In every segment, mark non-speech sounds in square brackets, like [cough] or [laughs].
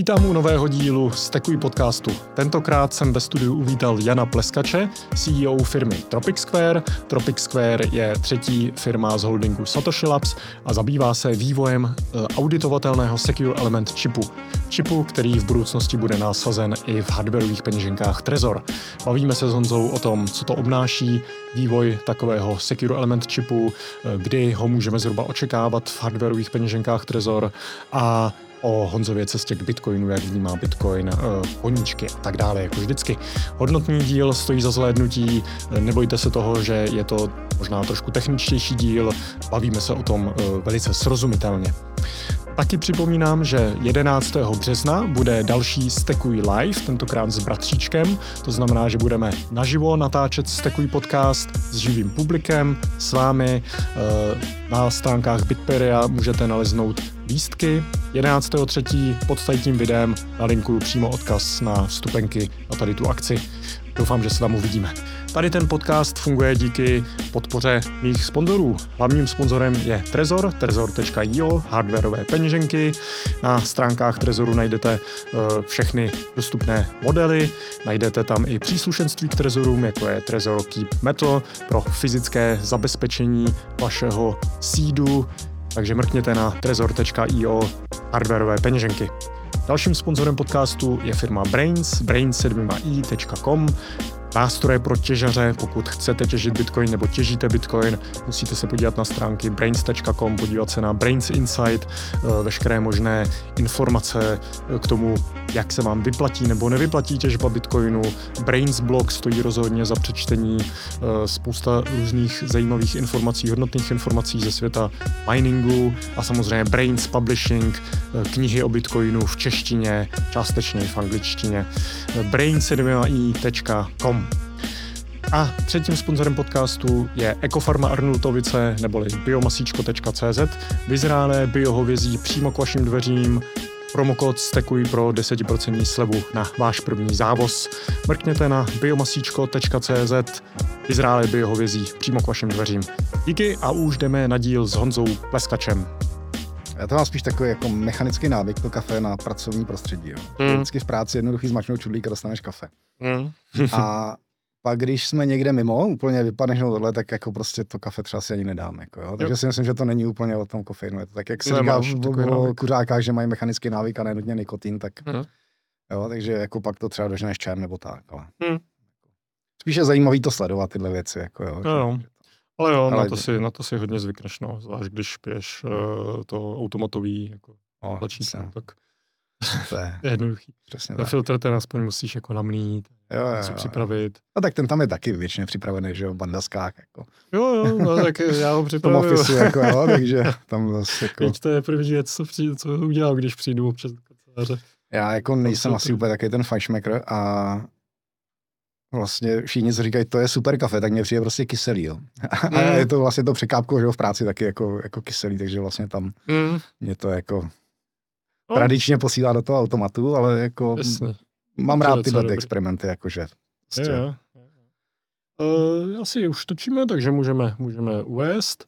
Vítám u nového dílu Stekuj podcastu. Tentokrát jsem ve studiu uvítal Jana Pleskače, CEO firmy Tropic Square. Tropic Square je třetí firma z holdingu Satoshi Labs a zabývá se vývojem eh, auditovatelného Secure Element čipu. Čipu, který v budoucnosti bude násazen i v hardwareových peněženkách Trezor. Bavíme se s Honzou o tom, co to obnáší, vývoj takového Secure Element čipu, eh, kdy ho můžeme zhruba očekávat v hardwareových peněženkách Trezor a o Honzově cestě k Bitcoinu, jak vnímá Bitcoin, eh, koníčky a tak dále, jako vždycky. Hodnotný díl stojí za zhlédnutí, nebojte se toho, že je to možná trošku techničtější díl, bavíme se o tom eh, velice srozumitelně. Taky připomínám, že 11. března bude další Stekuj Live, tentokrát s bratříčkem. To znamená, že budeme naživo natáčet Stekuj podcast s živým publikem, s vámi. Eh, na stránkách Bitperia můžete naleznout lístky. 11.3. pod tím videem nalinkuju přímo odkaz na vstupenky na tady tu akci. Doufám, že se tam uvidíme. Tady ten podcast funguje díky podpoře mých sponzorů. Hlavním sponzorem je Trezor, trezor.io, hardwareové peněženky. Na stránkách Trezoru najdete uh, všechny dostupné modely, najdete tam i příslušenství k Trezorům, jako je Trezor Keep Metal pro fyzické zabezpečení vašeho sídu, takže mrkněte na trezor.io hardwareové peněženky. Dalším sponzorem podcastu je firma Brains, brains7i.com, nástroje pro těžaře. Pokud chcete těžit Bitcoin nebo těžíte Bitcoin, musíte se podívat na stránky brains.com, podívat se na Brains Insight, eh, veškeré možné informace eh, k tomu, jak se vám vyplatí nebo nevyplatí těžba Bitcoinu. Brains blog stojí rozhodně za přečtení, eh, spousta různých zajímavých informací, hodnotných informací ze světa miningu a samozřejmě Brains Publishing, knihy o Bitcoinu v češtině, částečně v angličtině. brains7i.com a třetím sponzorem podcastu je Ekofarma Arnultovice neboli biomasíčko.cz. Vyzrálé biohovězí přímo k vašim dveřím. Promokód stekuj pro 10% slevu na váš první závoz. Mrkněte na biomasíčko.cz. Vyzrálé biohovězí přímo k vašim dveřím. Díky a už jdeme na díl s Honzou Pleskačem. Já to mám spíš takový jako mechanický návyk, to kafe na pracovní prostředí. Jo. Mm. Vždycky v práci jednoduchý zmačknout čudlík a dostaneš kafe. Mm. a [laughs] pak když jsme někde mimo, úplně vypadneš na tohle, tak jako prostě to kafe třeba si ani nedám. Jako, jo. Takže jo. si myslím, že to není úplně o tom kofeinu. Je to tak, jak se říká v kuřákách, že mají mechanický návyk a nenutně nikotin, tak mm. jo, takže jako pak to třeba doženeš čem nebo tak. Ale. Mm. Spíš je zajímavý to sledovat tyhle věci. Jako, jo, no, jo. Ale jo, ale na, to si, na to si hodně zvykneš, no. Zvlášť když piješ uh, to automatový jako oh, tak to je jednoduchý. Přesně Na filtr ten aspoň musíš jako namlít, jo, jo, něco připravit. A tak ten tam je taky většině připravený, že jo, bandaskák. Jako. Jo, jo, no tak já ho [laughs] připravuju. Tom jako, jo, takže [laughs] tam zase jako... Víš, to je první věc, co, přijde, co udělám, když přijdu občas do kanceláře. Já jako nejsem asi úplně takový ten fajšmekr a vlastně všichni, co říkají, to je super kafe, tak mě přijde prostě kyselý, jo. [laughs] Mm. A je to vlastně to překápko, že jo, v práci taky jako, jako kyselý, takže vlastně tam mm. mě to jako no. tradičně posílá do toho automatu, ale jako Jasně. mám rád tyhle ty experimenty, jakože. Prostě. Je, je. Uh, asi už točíme, takže můžeme, můžeme uvést.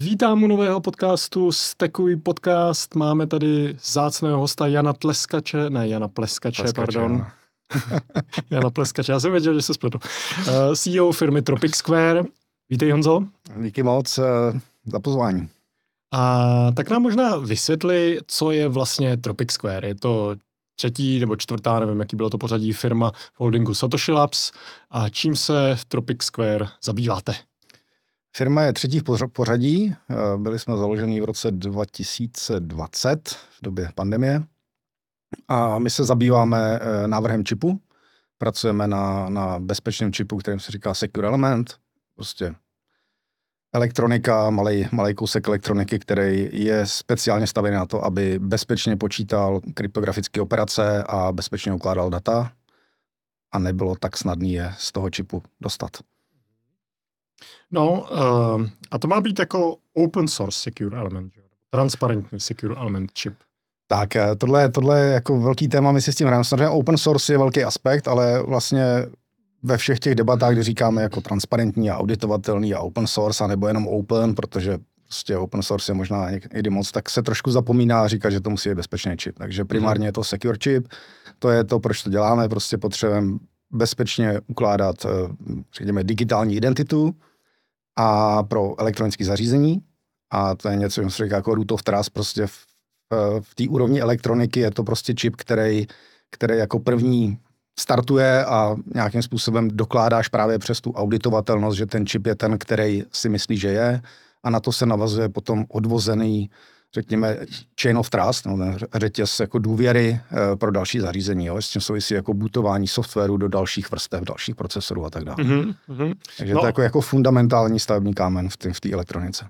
Vítám u nového podcastu Stekuj podcast. Máme tady zácného hosta Jana Tleskače, ne Jana Pleskače, Pleskače pardon. No. [laughs] Jana Pleskače, já jsem věděl, že se spletu. Uh, CEO firmy Tropic Square. Vítej Honzo. Díky moc uh, za pozvání. A tak nám možná vysvětli, co je vlastně Tropic Square. Je to třetí nebo čtvrtá, nevím, jaký bylo to pořadí, firma v holdingu Satoshi Labs. A čím se v Tropic Square zabýváte? Firma je třetí v pořadí, eh, byli jsme založeni v roce 2020 v době pandemie. A my se zabýváme eh, návrhem čipu, pracujeme na, na bezpečném čipu, kterým se říká Secure Element, prostě elektronika, malý, malý kousek elektroniky, který je speciálně stavěný na to, aby bezpečně počítal kryptografické operace a bezpečně ukládal data a nebylo tak snadné je z toho čipu dostat. No, uh, a to má být jako open source secure element, transparentní secure element chip. Tak, eh, tohle, tohle je jako velký téma, my si s tím hrajeme. Samozřejmě open source je velký aspekt, ale vlastně ve všech těch debatách, kdy říkáme jako transparentní a auditovatelný a open source, a nebo jenom open, protože prostě open source je možná někdy moc, tak se trošku zapomíná říkat, že to musí být bezpečný čip. Takže primárně je to secure chip, to je to, proč to děláme, prostě potřebujeme bezpečně ukládat, eh, řekněme, digitální identitu a pro elektronické zařízení. A to je něco, co se říká jako root of trust, prostě v, v té úrovni elektroniky je to prostě čip, který, který jako první startuje a nějakým způsobem dokládáš právě přes tu auditovatelnost, že ten čip je ten, který si myslí, že je a na to se navazuje potom odvozený řekněme, chain of trust, no, řetěz jako důvěry e, pro další zařízení, jo, s tím souvisí jako bootování softwaru do dalších vrstev, dalších procesorů a tak dále. Mm-hmm. Takže no. to je jako, jako fundamentální stavební kámen v té v elektronice.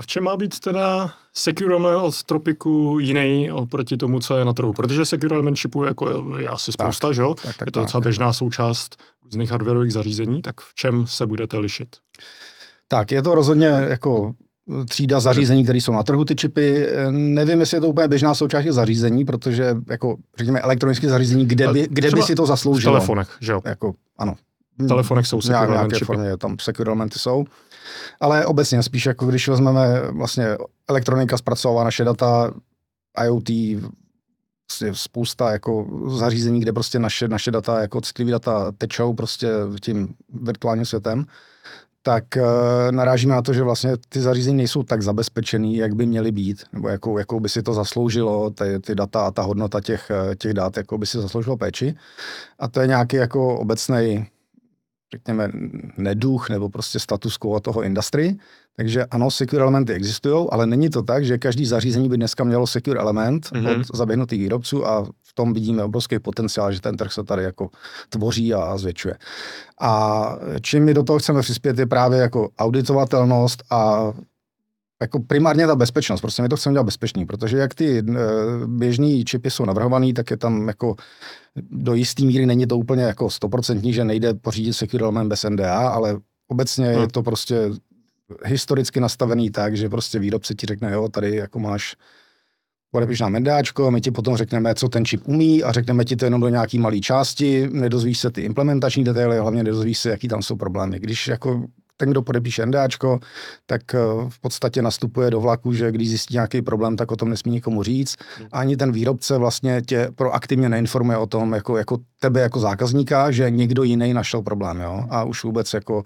A v čem má být teda Secure od Tropiku jiný oproti tomu, co je na trhu? Protože Secure Element chipů jako je asi spousta, tak, že jo? Tak, tak, je to docela běžná součást různých hardwareových zařízení, tak v čem se budete lišit? Tak, je to rozhodně jako třída zařízení, které jsou na trhu, ty čipy. Nevím, jestli je to úplně běžná součást zařízení, protože jako, řekněme, elektronické zařízení, kde by, kde by si to zasloužilo. V telefonech, že jo? Jako, ano. V telefonech jsou secure nějaké formě, tam secure elementy jsou. Ale obecně spíš jako když vezmeme vlastně elektronika zpracovává naše data, IoT, vlastně spousta jako zařízení, kde prostě naše, naše data, jako citlivé data tečou prostě tím virtuálním světem, tak uh, narážíme na to, že vlastně ty zařízení nejsou tak zabezpečený, jak by měly být, nebo jakou, jakou by si to zasloužilo, ty, ty data a ta hodnota těch, eh, těch dat, jakou by si zasloužilo péči. A to je nějaký jako obecný řekněme, neduch nebo prostě status quo toho industry. Takže ano, secure elementy existují, ale není to tak, že každý zařízení by dneska mělo secure element mm-hmm. od zaběhnutých výrobců a v tom vidíme obrovský potenciál, že ten trh se tady jako tvoří a zvětšuje. A čím my do toho chceme přispět, je právě jako auditovatelnost a jako primárně ta bezpečnost, prostě my to chceme dělat bezpečný, protože jak ty e, běžný čipy jsou navrhovaný, tak je tam jako do jisté míry není to úplně jako stoprocentní, že nejde pořídit secure element bez NDA, ale obecně hmm. je to prostě historicky nastavený tak, že prostě výrobce ti řekne, jo, tady jako máš podepiš nám NDAčko, my ti potom řekneme, co ten čip umí a řekneme ti to jenom do nějaký malé části, nedozvíš se ty implementační detaily, hlavně nedozvíš se, jaký tam jsou problémy. Když jako ten, kdo podepíše NDAčko, tak eh, v podstatě nastupuje do vlaku, že když zjistí nějaký problém, tak o tom nesmí nikomu říct. Hmm. Ani ten výrobce vlastně tě proaktivně neinformuje o tom, jako, jako tebe jako zákazníka, že někdo jiný našel problém. Jo? A už vůbec jako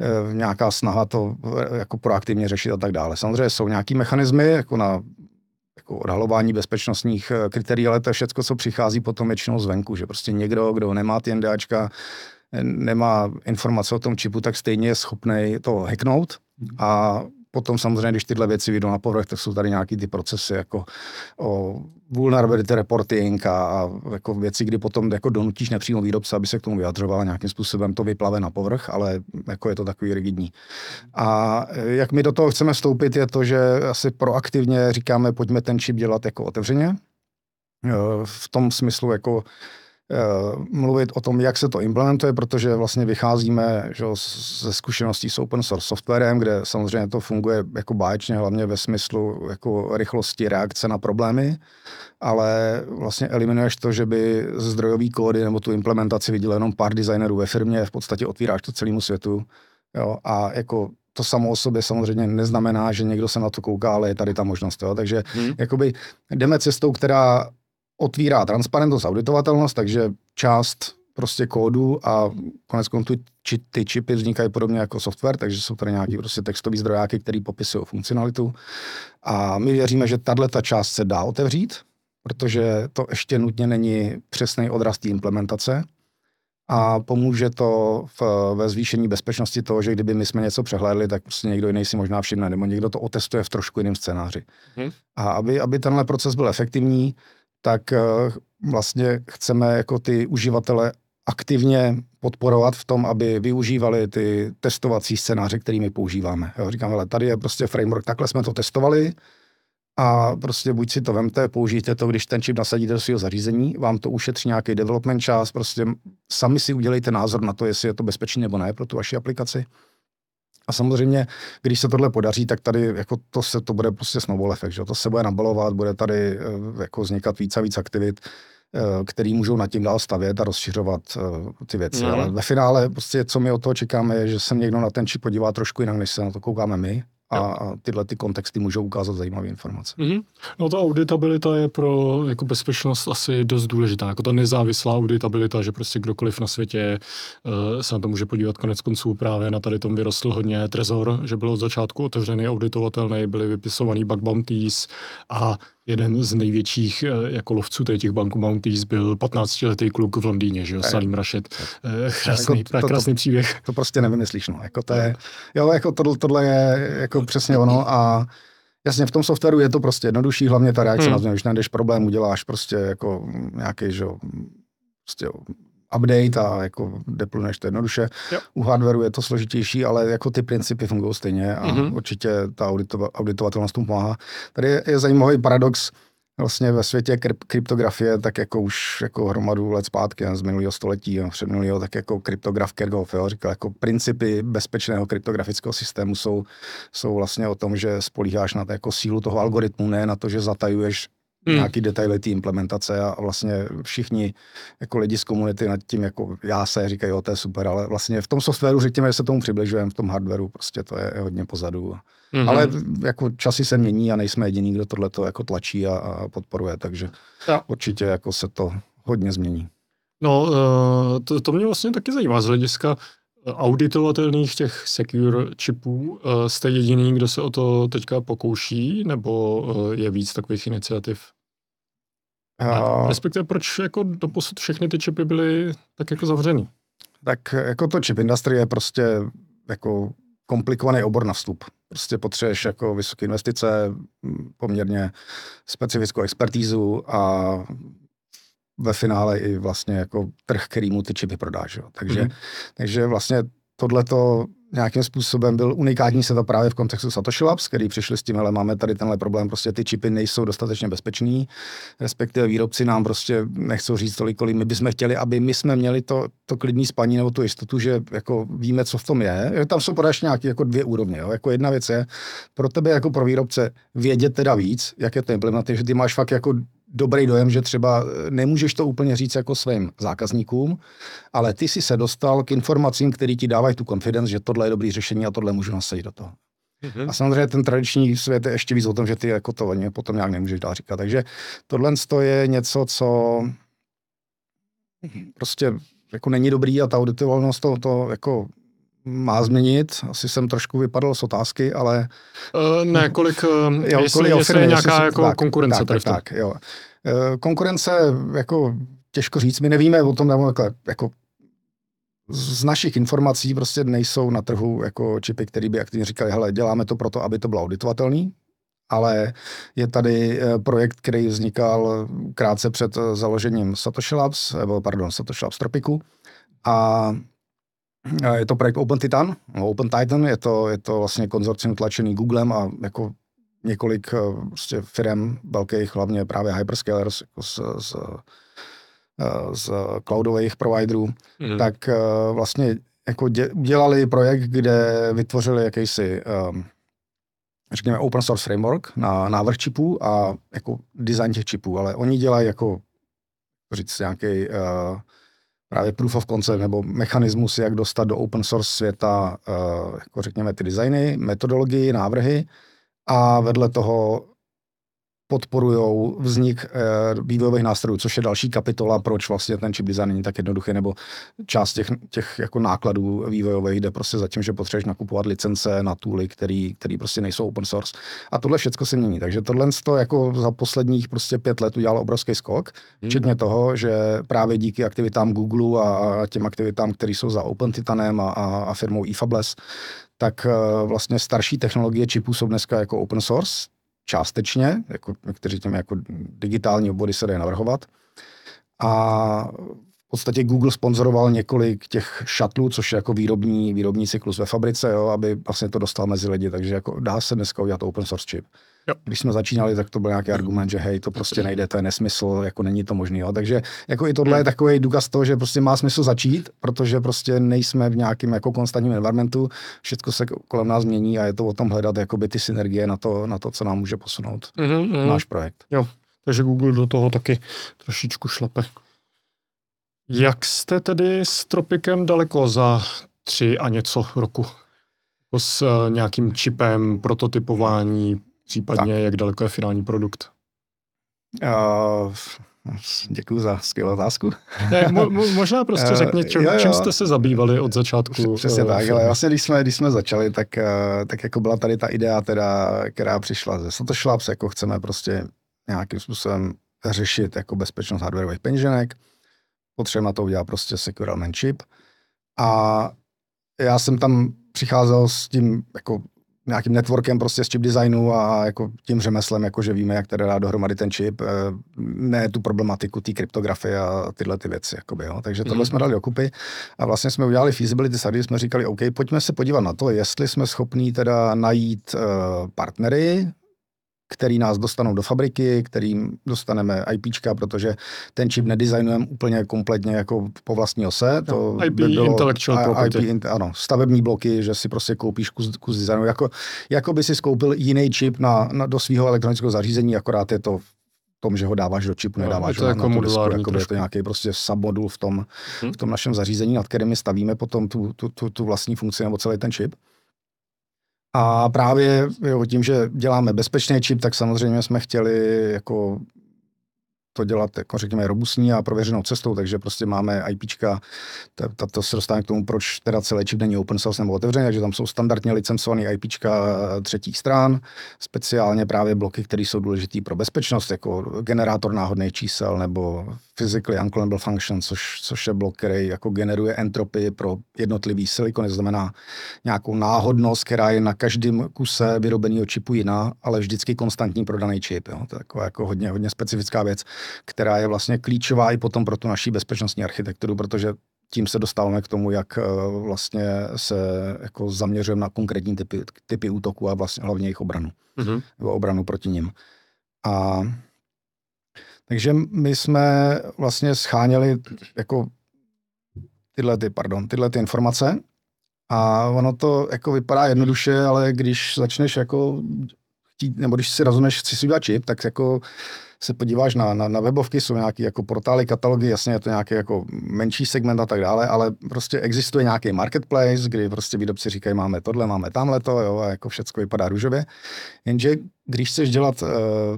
e, nějaká snaha to eh, jako proaktivně řešit a tak dále. Samozřejmě jsou nějaký mechanismy, jako na jako odhalování bezpečnostních kritérií, ale to je všechno, co přichází potom většinou zvenku, že prostě někdo, kdo nemá ty NDAčka, nemá informace o tom čipu, tak stejně je schopný to hacknout. A potom samozřejmě, když tyhle věci vyjdou na povrch, tak jsou tady nějaký ty procesy jako o vulnerability reporting a, a jako věci, kdy potom jako donutíš nepřímo výrobce, aby se k tomu vyjadřoval nějakým způsobem to vyplave na povrch, ale jako je to takový rigidní. A jak my do toho chceme vstoupit, je to, že asi proaktivně říkáme, pojďme ten čip dělat jako otevřeně, v tom smyslu jako mluvit o tom, jak se to implementuje, protože vlastně vycházíme že, ze zkušeností s open source softwarem, kde samozřejmě to funguje jako báječně, hlavně ve smyslu jako rychlosti reakce na problémy, ale vlastně eliminuješ to, že by zdrojový kódy nebo tu implementaci viděl jenom pár designerů ve firmě, v podstatě otvíráš to celému světu. Jo, a jako to samo o sobě samozřejmě neznamená, že někdo se na to kouká, ale je tady ta možnost. Jo. Takže hmm. jakoby jdeme cestou, která otvírá transparentnost, auditovatelnost, takže část prostě kódu a konec konců či, ty čipy vznikají podobně jako software, takže jsou tady nějaký prostě textový zdrojáky, který popisují funkcionalitu. A my věříme, že tahle ta část se dá otevřít, protože to ještě nutně není přesný odraz té implementace a pomůže to v, ve zvýšení bezpečnosti toho, že kdyby my jsme něco přehlédli, tak prostě někdo jiný si možná všimne, nebo někdo to otestuje v trošku jiném scénáři. Hmm. A aby, aby tenhle proces byl efektivní, tak eh, vlastně chceme jako ty uživatele aktivně podporovat v tom, aby využívali ty testovací scénáře, kterými používáme. Jo, říkám, ale tady je prostě framework, takhle jsme to testovali a prostě buď si to vemte, použijte to, když ten čip nasadíte do svého zařízení, vám to ušetří nějaký development čas, prostě sami si udělejte názor na to, jestli je to bezpečné nebo ne pro tu vaši aplikaci. A samozřejmě, když se tohle podaří, tak tady jako to se to bude prostě snowball efekt, že? to se bude nabalovat, bude tady eh, jako vznikat víc a víc aktivit, eh, který můžou nad tím dál stavět a rozšiřovat eh, ty věci. Mm. Ale ve finále prostě, co my od toho čekáme, je, že se někdo na ten čip podívá trošku jinak, než se na to koukáme my a, tyhle ty kontexty můžou ukázat zajímavé informace. Mm-hmm. No ta auditabilita je pro jako bezpečnost asi dost důležitá, jako ta nezávislá auditabilita, že prostě kdokoliv na světě uh, se na to může podívat konec konců právě na tady tom vyrostl hodně Trezor, že byl od začátku otevřený, auditovatelný, byly vypisovaný bug bounties a jeden z největších eh, jako lovců těch banku bounties byl 15-letý kluk v Londýně, že jo, Salim Rashid. Eh, krásný, jako to, to, krásný příběh. To prostě nevymyslíš, no. Jako to je, jo, jako tohle, tohle je jako přesně ono a Jasně, v tom softwaru je to prostě jednodušší, hlavně ta reakce hmm. na to, když najdeš problém, uděláš prostě jako nějaký, že prostě update a jako deployneš to jednoduše. Jo. U hardwareu je to složitější, ale jako ty principy fungují stejně a mm-hmm. určitě ta auditova, auditovatelnost tomu pomáhá. Tady je, je zajímavý paradox, vlastně ve světě kryp- kryptografie, tak jako už jako hromadu let zpátky, z minulého století a před minulého, tak jako kryptograf Kerghoff, jo, říkal, jako principy bezpečného kryptografického systému jsou, jsou vlastně o tom, že spolíháš na to jako sílu toho algoritmu, ne na to, že zatajuješ hmm. nějaký detaily té implementace a vlastně všichni jako lidi z komunity nad tím, jako já se říkají, jo, to je super, ale vlastně v tom softwaru řekněme, že se tomu přibližujeme, v tom hardwaru prostě to je hodně pozadu. Mm-hmm. Ale jako časy se mění a nejsme jediný, kdo tohle to jako tlačí a, a podporuje, takže ja. určitě jako se to hodně změní. No, eh, to, to mě vlastně taky zajímá z hlediska auditovatelných těch secure čipů. Eh, jste jediný, kdo se o to teďka pokouší, nebo eh, je víc takových iniciativ? A... Respektive proč jako doposud všechny ty čipy byly tak jako zavřený? Tak jako to chip industry je prostě jako komplikovaný obor na vstup. Prostě potřebuješ jako vysoké investice, poměrně specifickou expertízu a ve finále i vlastně jako trh, kterýmu ty čipy prodáš. Jo. Takže, mm-hmm. takže vlastně tohleto nějakým způsobem byl unikátní se to právě v kontextu Satoshi Labs, který přišli s tím, ale máme tady tenhle problém, prostě ty čipy nejsou dostatečně bezpečný, respektive výrobci nám prostě nechcou říct tolik, kolik my bychom chtěli, aby my jsme měli to, to klidný spaní nebo tu jistotu, že jako víme, co v tom je. Tam jsou podáš nějaké jako dvě úrovně. Jo. Jako jedna věc je pro tebe jako pro výrobce vědět teda víc, jak je to implementovat, že ty máš fakt jako dobrý dojem, že třeba eh, nemůžeš to úplně říct jako svým zákazníkům, ale ty si se dostal k informacím, které ti dávají tu confidence, že tohle je dobrý řešení a tohle můžu nasadit do toho. Mm-hmm. A samozřejmě ten tradiční svět je ještě víc o tom, že ty jako to ani potom nějak nemůžeš dál říkat. Takže tohle je něco, co prostě jako není dobrý a ta auditovalnost to, to jako má změnit. Asi jsem trošku vypadl z otázky, ale... Uh, ne, kolik, uh, jo, jestli, kolik jestli je nějaká jestli, jako tak, konkurence. Tak, tak, tak, jo. Uh, konkurence, jako těžko říct, my nevíme o tom, nebo jako z našich informací prostě nejsou na trhu jako čipy, které by aktivně říkali, hele, děláme to proto, aby to bylo auditovatelný, ale je tady projekt, který vznikal krátce před založením Satoshi Labs, nebo pardon, Satoshi Labs Tropiku a je to projekt Open Titan, no, Open Titan, je to, je to vlastně konzorcium tlačený Googlem a jako několik eh, prostě firm velkých, hlavně právě hyperscalers jako z, z, eh, z cloudových providerů, mm. tak eh, vlastně jako dělali projekt, kde vytvořili jakýsi um, řekněme open source framework na návrh čipů a jako design těch čipů, ale oni dělají jako říct nějaký uh, právě proof of concept nebo mechanismus, jak dostat do open source světa, uh, jako řekněme, ty designy, metodologii, návrhy a vedle toho podporují vznik e, vývojových nástrojů, což je další kapitola, proč vlastně ten chip design není tak jednoduchý, nebo část těch, těch jako nákladů vývojových jde prostě za tím, že potřebuješ nakupovat licence na tooly, který, který prostě nejsou open source. A tohle všechno se mění. Takže tohle to jako za posledních prostě pět let udělalo obrovský skok, hmm. včetně toho, že právě díky aktivitám Google a, těm aktivitám, které jsou za Open Titanem a, a, a firmou eFabless, tak uh, vlastně starší technologie čipů jsou dneska jako open source, částečně, jako někteří těmi jako digitální obory se dají navrhovat. A v podstatě Google sponzoroval několik těch šatlů, což je jako výrobní, výrobní cyklus ve fabrice, jo, aby vlastně to dostal mezi lidi, takže jako dá se dneska udělat open source chip. Jo. Když jsme začínali, tak to byl nějaký argument, že hej, to prostě nejde, to je nesmysl, jako není to možné. Takže jako i tohle je takový důkaz toho, že prostě má smysl začít, protože prostě nejsme v nějakém jako konstantním environmentu, všechno se kolem nás mění a je to o tom hledat jakoby ty synergie na to, na to co nám může posunout mm-hmm. náš projekt. Jo, takže Google do toho taky trošičku šlape. Jak jste tedy s Tropikem daleko za tři a něco roku? s uh, nějakým čipem, prototypování, případně tak. jak daleko je finální produkt? Uh, Děkuji za skvělou otázku. Ne, mo, mo, možná prostě [laughs] řekni, čem, jo, jo. čím jste se zabývali od začátku. Přesně uh, tak, ale vlastně když jsme, když jsme začali, tak, uh, tak jako byla tady ta idea, teda, která přišla ze Satoshi Labs, jako chceme prostě nějakým způsobem řešit jako bezpečnost hardwareových peněženek, potřebujeme na to udělat prostě secure element chip a já jsem tam přicházel s tím jako nějakým networkem prostě z chip designu a jako tím řemeslem, jako že víme, jak teda dát dohromady ten chip, eh, ne tu problematiku té kryptografie a tyhle ty věci. Jakoby, jo. Takže tohle mm. jsme dali dokupy a vlastně jsme udělali feasibility study, jsme říkali, OK, pojďme se podívat na to, jestli jsme schopní teda najít uh, partnery, který nás dostanou do fabriky, kterým dostaneme IPčka, protože ten čip nedesignujeme úplně kompletně jako po vlastní ose. To no, IP by bylo, intellectual property. IP, ano, stavební bloky, že si prostě koupíš kus, kus designu. Jako, jako by si skoupil jiný čip na, na, do svého elektronického zařízení, akorát je to v tom, že ho dáváš do čipu, no, nedáváš no, to ho na, na disku, jako je to nějaký prostě submodul v tom, hmm. v tom našem zařízení, nad kterými stavíme potom tu, tu, tu, tu vlastní funkci nebo celý ten čip. A právě jo, tím, že děláme bezpečný čip, tak samozřejmě jsme chtěli jako to dělat, jako řekněme, robustní a prověřenou cestou, takže prostě máme IPčka, to, to se dostane k tomu, proč teda celý čip není open source nebo otevřený, takže tam jsou standardně licencované IPčka třetích stran, speciálně právě bloky, které jsou důležité pro bezpečnost, jako generátor náhodných čísel nebo physically unclonable function, což, což je blok, který jako generuje entropy pro jednotlivý silikon, to znamená nějakou náhodnost, která je na každém kuse vyrobeného čipu jiná, ale vždycky konstantní pro daný čip. Jo. To je jako, jako hodně, hodně specifická věc, která je vlastně klíčová i potom pro tu naší bezpečnostní architekturu, protože tím se dostáváme k tomu, jak eh, vlastně se jako zaměřujeme na konkrétní typy, typy útoků a vlastně hlavně jejich obranu. Mm-hmm. Nebo obranu proti nim. A takže my jsme vlastně scháněli jako tyhle, ty, pardon, tyhle ty informace a ono to jako vypadá jednoduše, ale když začneš jako chtít, nebo když si rozumíš, chci si udělat čip, tak jako se podíváš na, na, na webovky, jsou nějaké jako portály, katalogy, jasně je to nějaký jako menší segment a tak dále, ale prostě existuje nějaký marketplace, kdy prostě výrobci říkají, máme tohle, máme tamhle to, jo, a jako všecko vypadá růžově. Jenže když chceš dělat uh,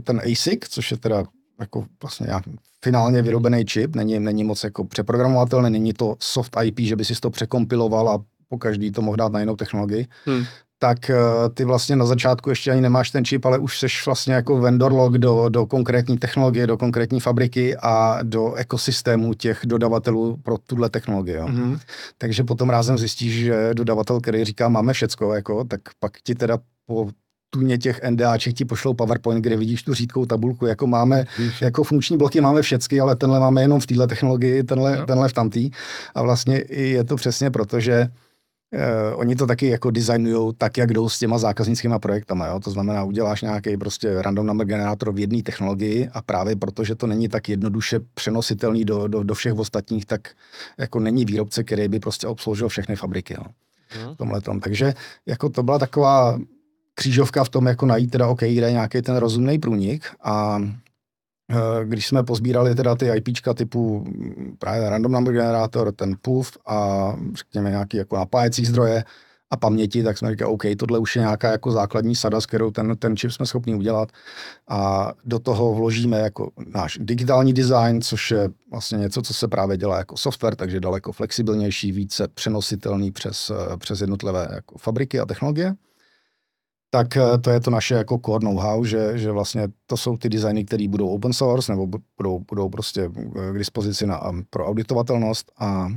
ten ASIC, což je teda jako vlastně nějak finálně vyrobený čip, není, není moc jako přeprogramovatelný, není to soft IP, že by si to překompiloval a po každý to mohl dát na jinou technologii, hmm. Tak uh, ty vlastně na začátku ještě ani nemáš ten čip, ale už seš vlastně jako vendor log do, do konkrétní technologie, do konkrétní fabriky a do ekosystému těch dodavatelů pro tuhle technologii. Jo. Hmm. Takže potom rázem zjistíš, že dodavatel, který říká, máme všecko, jako, tak pak ti teda po tuně těch NDAček ti pošlou PowerPoint, kde vidíš tu řídkou tabulku, jako máme, Víš. jako funkční bloky máme všechny, ale tenhle máme jenom v téhle technologii, tenhle, no. tenhle v tamtý. A vlastně je to přesně proto, že Uh, oni to taky jako designují tak, jak jdou s těma zákaznickými projektama. Jo? To znamená, uděláš nějaký prostě random number generátor v jedné technologii a právě protože to není tak jednoduše přenositelný do, do, do všech ostatních, tak jako není výrobce, který by prostě obsloužil všechny fabriky. Jo? Hmm. Tomhletom. Takže jako to byla taková křížovka v tom, jako najít teda, OK, kde nějaký ten rozumný průnik a když jsme pozbírali teda ty IPčka typu právě random number generátor, ten PUF a řekněme nějaký jako napájecí zdroje a paměti, tak jsme říkali, OK, tohle už je nějaká jako základní sada, s kterou ten, ten čip jsme schopni udělat. A do toho vložíme jako náš digitální design, což je vlastně něco, co se právě dělá jako software, takže daleko flexibilnější, více přenositelný přes, přes jednotlivé jako fabriky a technologie tak eh, to je to naše jako core know-how, že, že vlastně to jsou ty designy, které budou open source nebo budou, budou prostě eh, k dispozici na, pro auditovatelnost a,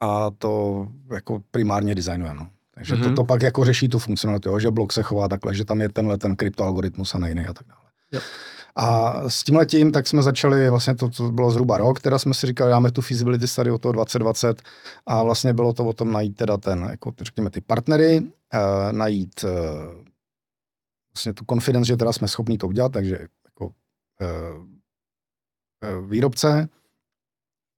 a to jako primárně designuje. No. Takže mm-hmm. to, mhm. to pak jako řeší tu funkcionalitu, jo, že blok se chová takhle, že tam je tenhle ten kryptoalgoritmus a nejný a tak dále. Yep. A s tím letím tak jsme začali, vlastně to, to bylo zhruba rok, teda jsme si říkali, dáme tu feasibility study o toho 2020 a vlastně bylo to o tom najít teda ten, jako řekněme ty partnery, uh, najít uh, vlastně tu confidence, že teda jsme schopni to udělat, takže jako uh, výrobce,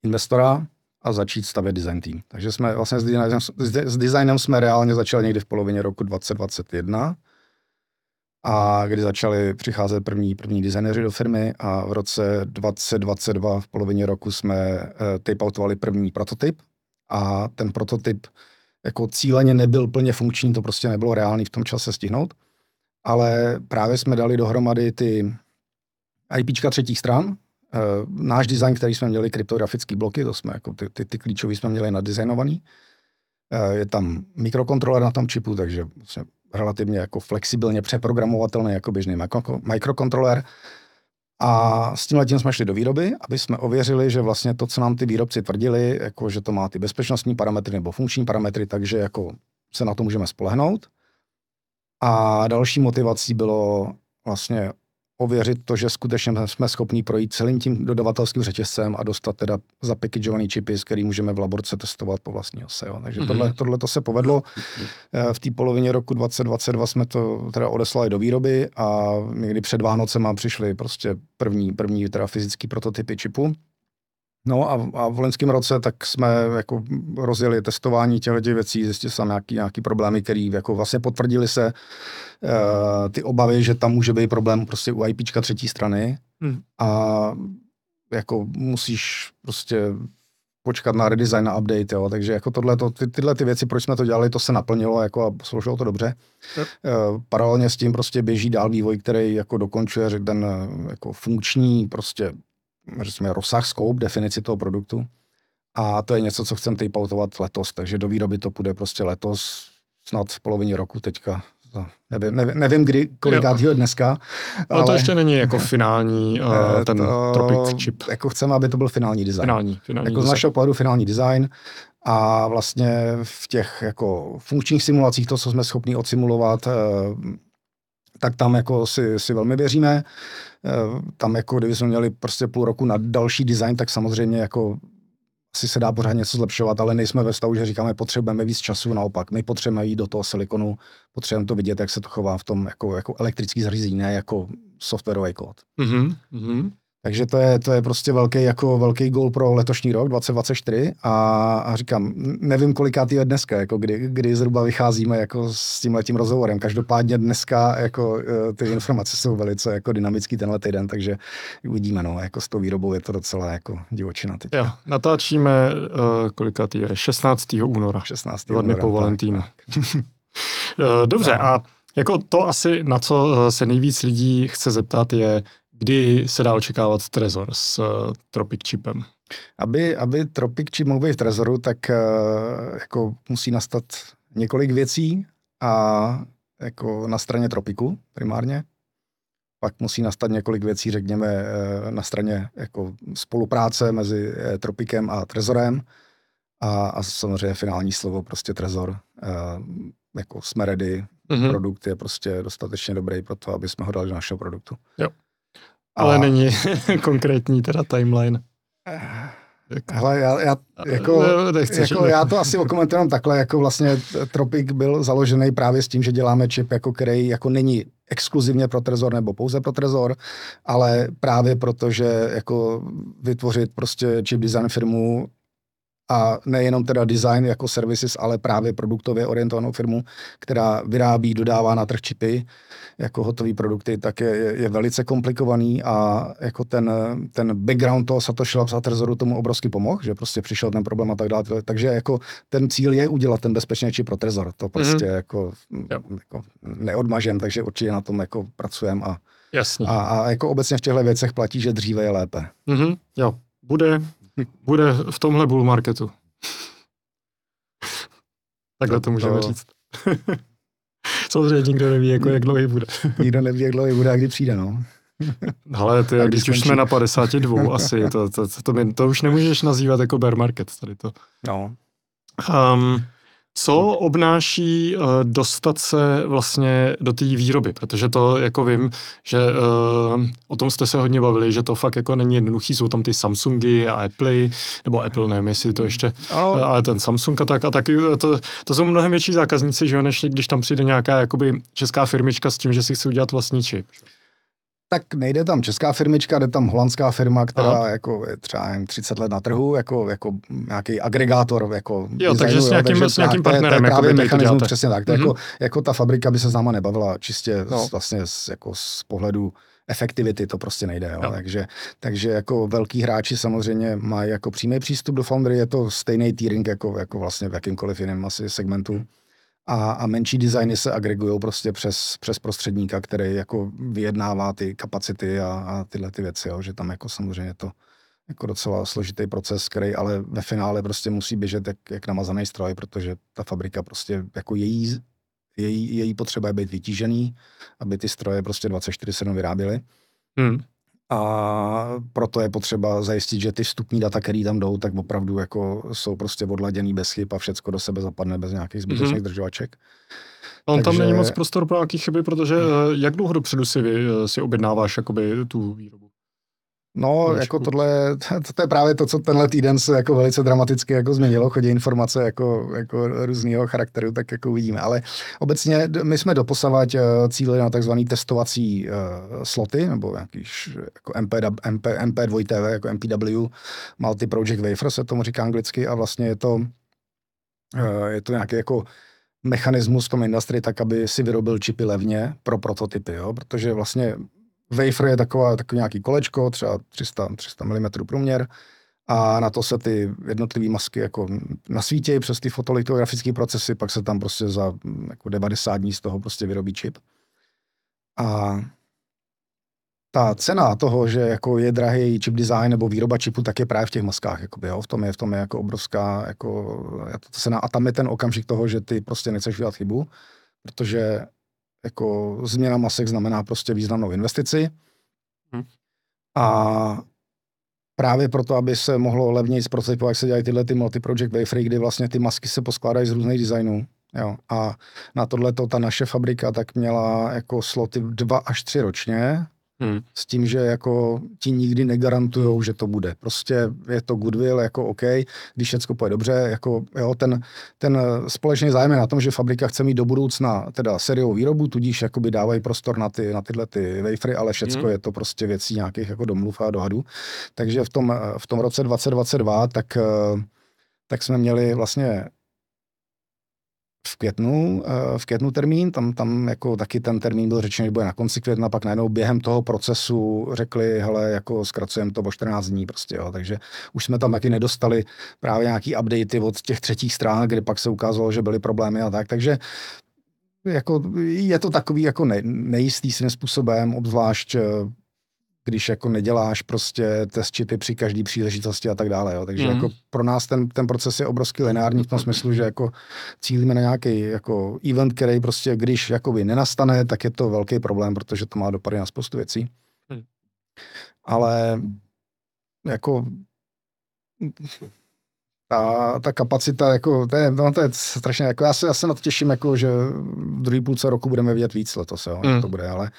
investora a začít stavět design team. Takže jsme vlastně s designem, s designem jsme reálně začali někdy v polovině roku 2021 a kdy začali přicházet první, první designéři do firmy a v roce 2022 v polovině roku jsme uh, tape-outovali první prototyp a ten prototyp jako cíleně nebyl plně funkční, to prostě nebylo reálné v tom čase stihnout. Ale právě jsme dali dohromady ty IPčka třetích stran, e, náš design, který jsme měli, kryptografické bloky, to jsme jako ty, ty, ty klíčové jsme měli nadizajnovaný. E, je tam mikrokontroler na tom čipu, takže vlastně relativně jako flexibilně přeprogramovatelný jako běžný mikrokontroler. A s tím letím jsme šli do výroby, aby jsme ověřili, že vlastně to, co nám ty výrobci tvrdili, jako že to má ty bezpečnostní parametry nebo funkční parametry, takže jako se na to můžeme spolehnout. A další motivací bylo vlastně ověřit to, že skutečně jsme schopni projít celým tím dodavatelským řetězcem a dostat teda zapackageovaný čipy, s který můžeme v laborce testovat po vlastní ose. Jo. Takže mm-hmm. tohle, tohle to se povedlo. Eh, v té polovině roku 2022 jsme to teda odeslali do výroby a někdy před Vánocem přišly prostě první, první teda fyzický prototypy čipu. No a, a v loňském roce tak jsme jako rozjeli testování těchto věcí, zjistili jsme nějaký, nějaký problémy, které jako vlastně potvrdili se uh, ty obavy, že tam může být problém prostě u IPčka třetí strany hmm. a jako musíš prostě počkat na redesign, na update, jo. takže jako tohle, ty, tyhle ty věci, proč jsme to dělali, to se naplnilo jako a složilo to dobře. Yep. Uh, paralelně s tím prostě běží dál vývoj, který jako dokončuje ten jako funkční prostě řekněme, rozsah, scope, definici toho produktu. A to je něco, co chcem tapeoutovat letos, takže do výroby to půjde prostě letos, snad v polovině roku teďka. Nevím, nevím, nevím kdy, kolikátýho dneska. Ale, ale to ještě není jako finální uh, [laughs] ten to, Tropic chip. Jako chceme, aby to byl finální design. Finální, finální jako design. z našeho pohledu finální design a vlastně v těch jako funkčních simulacích, to, co jsme schopni odsimulovat, uh, tak tam jako si, si velmi věříme. Eh, tam jako, kdyby jsme měli prostě půl roku na další design, tak samozřejmě jako asi se dá pořád něco zlepšovat, ale nejsme ve stavu, že říkáme, potřebujeme víc času, naopak. My potřebujeme jít do toho silikonu, potřebujeme to vidět, jak se to chová v tom jako, jako elektrický zařízení, ne jako softwarový kód. Mm-hmm. Takže to je, to je prostě velký, jako velký gol pro letošní rok 2024 a, a říkám, nevím kolikátý je dneska, jako kdy, kdy zhruba vycházíme jako s tím letím rozhovorem. Každopádně dneska jako eh, ty informace jsou velice jako dynamický tenhle týden, takže uvidíme, no, jako s tou výrobou je to docela jako divočina teď. Jo, natáčíme uh, kolikátý je, 16. února. 16. Dva dny po Valentínu. [laughs] Eh, dobře, a jako to asi, na co se nejvíc lidí chce zeptat, je, Kdy se dá očekávat Trezor s uh, Tropic Chipem? Aby, aby Tropic Chip mohl být v Trezoru, tak uh, jako musí nastat několik věcí a jako na straně Tropiku primárně. Pak musí nastat několik věcí, řekněme, uh, na straně jako spolupráce mezi Tropikem a Trezorem. A, a samozřejmě finální slovo prostě Trezor. Jako jsme ready, mm-hmm. produkt je prostě dostatečně dobrý pro to, aby jsme ho dali do našeho produktu. Jo. Ale a... není [laughs] konkrétní teda timeline. Hele, já, já, jako, Nechci, jako, já to asi okomentuji takhle, jako vlastně Tropic byl založený právě s tím, že děláme čip, jako který jako není exkluzivně pro Trezor nebo pouze pro Trezor, ale právě protože jako vytvořit prostě chip design firmu a nejenom teda design jako services, ale právě produktově orientovanou firmu, která vyrábí, dodává na trh čipy jako hotové produkty, tak je, je velice komplikovaný a jako ten, ten background toho Satoshi Labs a Trezoru tomu obrovsky pomohl, že prostě přišel ten problém a tak dále. Takže jako ten cíl je udělat ten bezpečný čip pro Trezor. To prostě mm-hmm. jako, jako neodmažen, takže určitě na tom jako pracujeme a, Jasně. a, a jako obecně v těchto věcech platí, že dříve je lépe. Mm-hmm. Jo, bude bude v tomhle bull marketu. Takhle to, to můžeme to... říct. [laughs] Samozřejmě nikdo neví, jako, jak dlouhý bude. [laughs] nikdo neví, jak dlouhý bude a kdy přijde, no. [laughs] Ale ty, když skončí. už jsme na 52 asi, to, to, to, to, to už nemůžeš nazývat jako bear market tady to. No. Um, co obnáší uh, dostat se vlastně do té výroby? Protože to jako vím, že uh, o tom jste se hodně bavili, že to fakt jako není jednoduchý, jsou tam ty Samsungy a Apple, nebo Apple, nevím, jestli to ještě, oh. ale ten Samsung a tak a taky, to, to jsou mnohem větší zákazníci, že jo, než když tam přijde nějaká jakoby česká firmička s tím, že si chce udělat vlastní čip tak nejde tam česká firmička, jde tam holandská firma, která Aha. jako je třeba jen 30 let na trhu, jako, jako nějaký agregátor. Jako jo, designu, takže s nějakým, takže s nějakým partnerem. To je, to je právě mechanismus, přesně tak. To mm-hmm. jako, jako ta fabrika by se s náma nebavila čistě no. z, vlastně z, jako z pohledu efektivity to prostě nejde. Jo. No. Takže, takže jako velký hráči samozřejmě mají jako přímý přístup do Foundry, je to stejný tiering jako, jako vlastně v jakýmkoliv jiném asi segmentu. A, a menší designy se agregují prostě přes, přes prostředníka, který jako vyjednává ty kapacity a, a tyhle ty věci, jo. že tam jako samozřejmě to jako docela složitý proces, který ale ve finále prostě musí běžet jak, jak namazaný stroj, protože ta fabrika prostě jako její její, její potřeba je být vytížený, aby ty stroje prostě 24-7 vyráběly. Hmm. A proto je potřeba zajistit, že ty vstupní data, které tam jdou, tak opravdu jako jsou prostě odladěný bez chyb a všecko do sebe zapadne bez nějakých zbytečných hmm. držovaček. On Takže... tam není moc prostor pro nějaké chyby, protože eh, jak dlouho dopředu si vy eh, si objednáváš jakoby tu výrobu? No, Trošku. jako tohle, to, [laughs] to, je právě to, co tenhle týden se jako velice dramaticky jako změnilo, chodí informace jako, jako různého charakteru, tak jako uvidíme. Ale obecně my jsme doposavať eh, cíli na takzvaný testovací uh, sloty, nebo nějaký jako MP, MP, MP2 TV, jako MPW, Multi Project Wafer se tomu říká anglicky a vlastně je to, uh, je to nějaký jako mechanismus v tom industrii tak, aby si vyrobil čipy levně pro prototypy, jo? protože vlastně Wafer je taková, takový nějaký kolečko, třeba 300, 300 mm průměr, a na to se ty jednotlivé masky jako nasvítějí přes ty fotolitografické procesy, pak se tam prostě za jako 90 dní z toho prostě vyrobí čip. A ta cena toho, že jako je drahý chip design nebo výroba čipu, tak je právě v těch maskách. Jakoby, jo? V tom je, v tom je jako obrovská jako, cena. A tam je ten okamžik toho, že ty prostě nechceš dělat chybu, protože jako změna masek znamená prostě významnou investici. Hmm. A právě proto, aby se mohlo levněji zprototypovat, jak se dělají tyhle ty multi-project wafery, kdy vlastně ty masky se poskládají z různých designů. Jo. A na tohle ta naše fabrika tak měla jako sloty dva až tři ročně, Hmm. S tím, že jako ti nikdy negarantujou, že to bude. Prostě je to goodwill, jako OK, když všechno půjde dobře, jako jo, ten, ten společný zájem je na tom, že fabrika chce mít do budoucna teda seriovou výrobu, tudíž jakoby dávají prostor na, ty, na tyhle ty wafery, ale všechno hmm. je to prostě věcí nějakých jako domluv a dohadů. Takže v tom, v tom roce 2022 tak, tak jsme měli vlastně v květnu, eh, v květnu termín, tam, tam jako taky ten termín byl řečený, že bude na konci května, pak najednou během toho procesu řekli, hele, jako zkracujeme to o 14 dní prostě, jo. takže už jsme tam taky nedostali právě nějaký updaty od těch třetích stran, kde pak se ukázalo, že byly problémy a tak, takže jako je to takový jako ne, nejistý svým způsobem, obzvlášť eh, když jako neděláš prostě test čipy při každé příležitosti a tak dále. Jo. Takže mm. jako pro nás ten, ten proces je obrovský lineární v tom smyslu, že jako cílíme na nějaký jako event, který prostě když jakoby nenastane, tak je to velký problém, protože to má dopady na spoustu věcí. Mm. Ale jako ta, ta kapacita, jako, to je, no, to je strašně, jako já se, já se na to těším, jako, že v druhé půlce roku budeme vidět víc letos, jo, mm. to bude, ale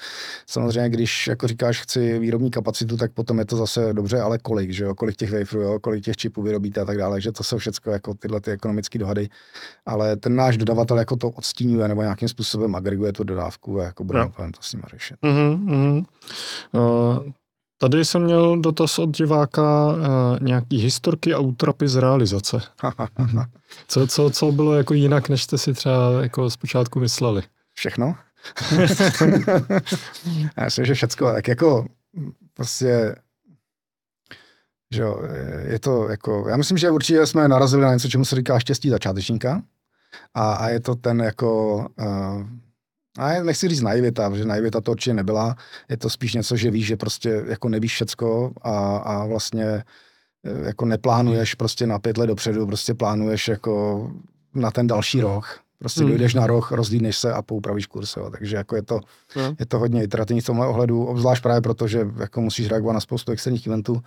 samozřejmě, když jako říkáš, chci výrobní kapacitu, tak potom je to zase dobře, ale kolik, že jo, kolik těch waferů, jo, kolik těch čipů vyrobíte a tak dále, že to jsou všechno jako tyhle ty ekonomické dohady, ale ten náš dodavatel jako to odstínuje nebo nějakým způsobem agreguje tu dodávku a jako budeme no. to s ním řešit. Mm-hmm. Uh, Tady jsem měl dotaz od diváka uh, nějaký historky a útrapy z realizace. [laughs] co, co, co bylo jako jinak, než jste si třeba jako zpočátku mysleli? Všechno. [laughs] já myslím, že všecko, tak jako prostě že jo, je to jako, já myslím, že určitě jsme narazili na něco, čemu se říká štěstí začátečníka a, a je to ten jako uh, a nechci říct naivita, protože naivita to určitě nebyla. Je to spíš něco, že víš, že prostě jako nevíš všecko a, a vlastně e, jako neplánuješ prostě na pět let dopředu, prostě plánuješ jako na ten další rok. Prostě hmm. dojdeš na roh, rozlídneš se a poupravíš kurz. Jo. Takže jako je to, hmm. je to hodně iterativní v tomhle ohledu, obzvlášť právě proto, že jako musíš reagovat na spoustu externích eventů,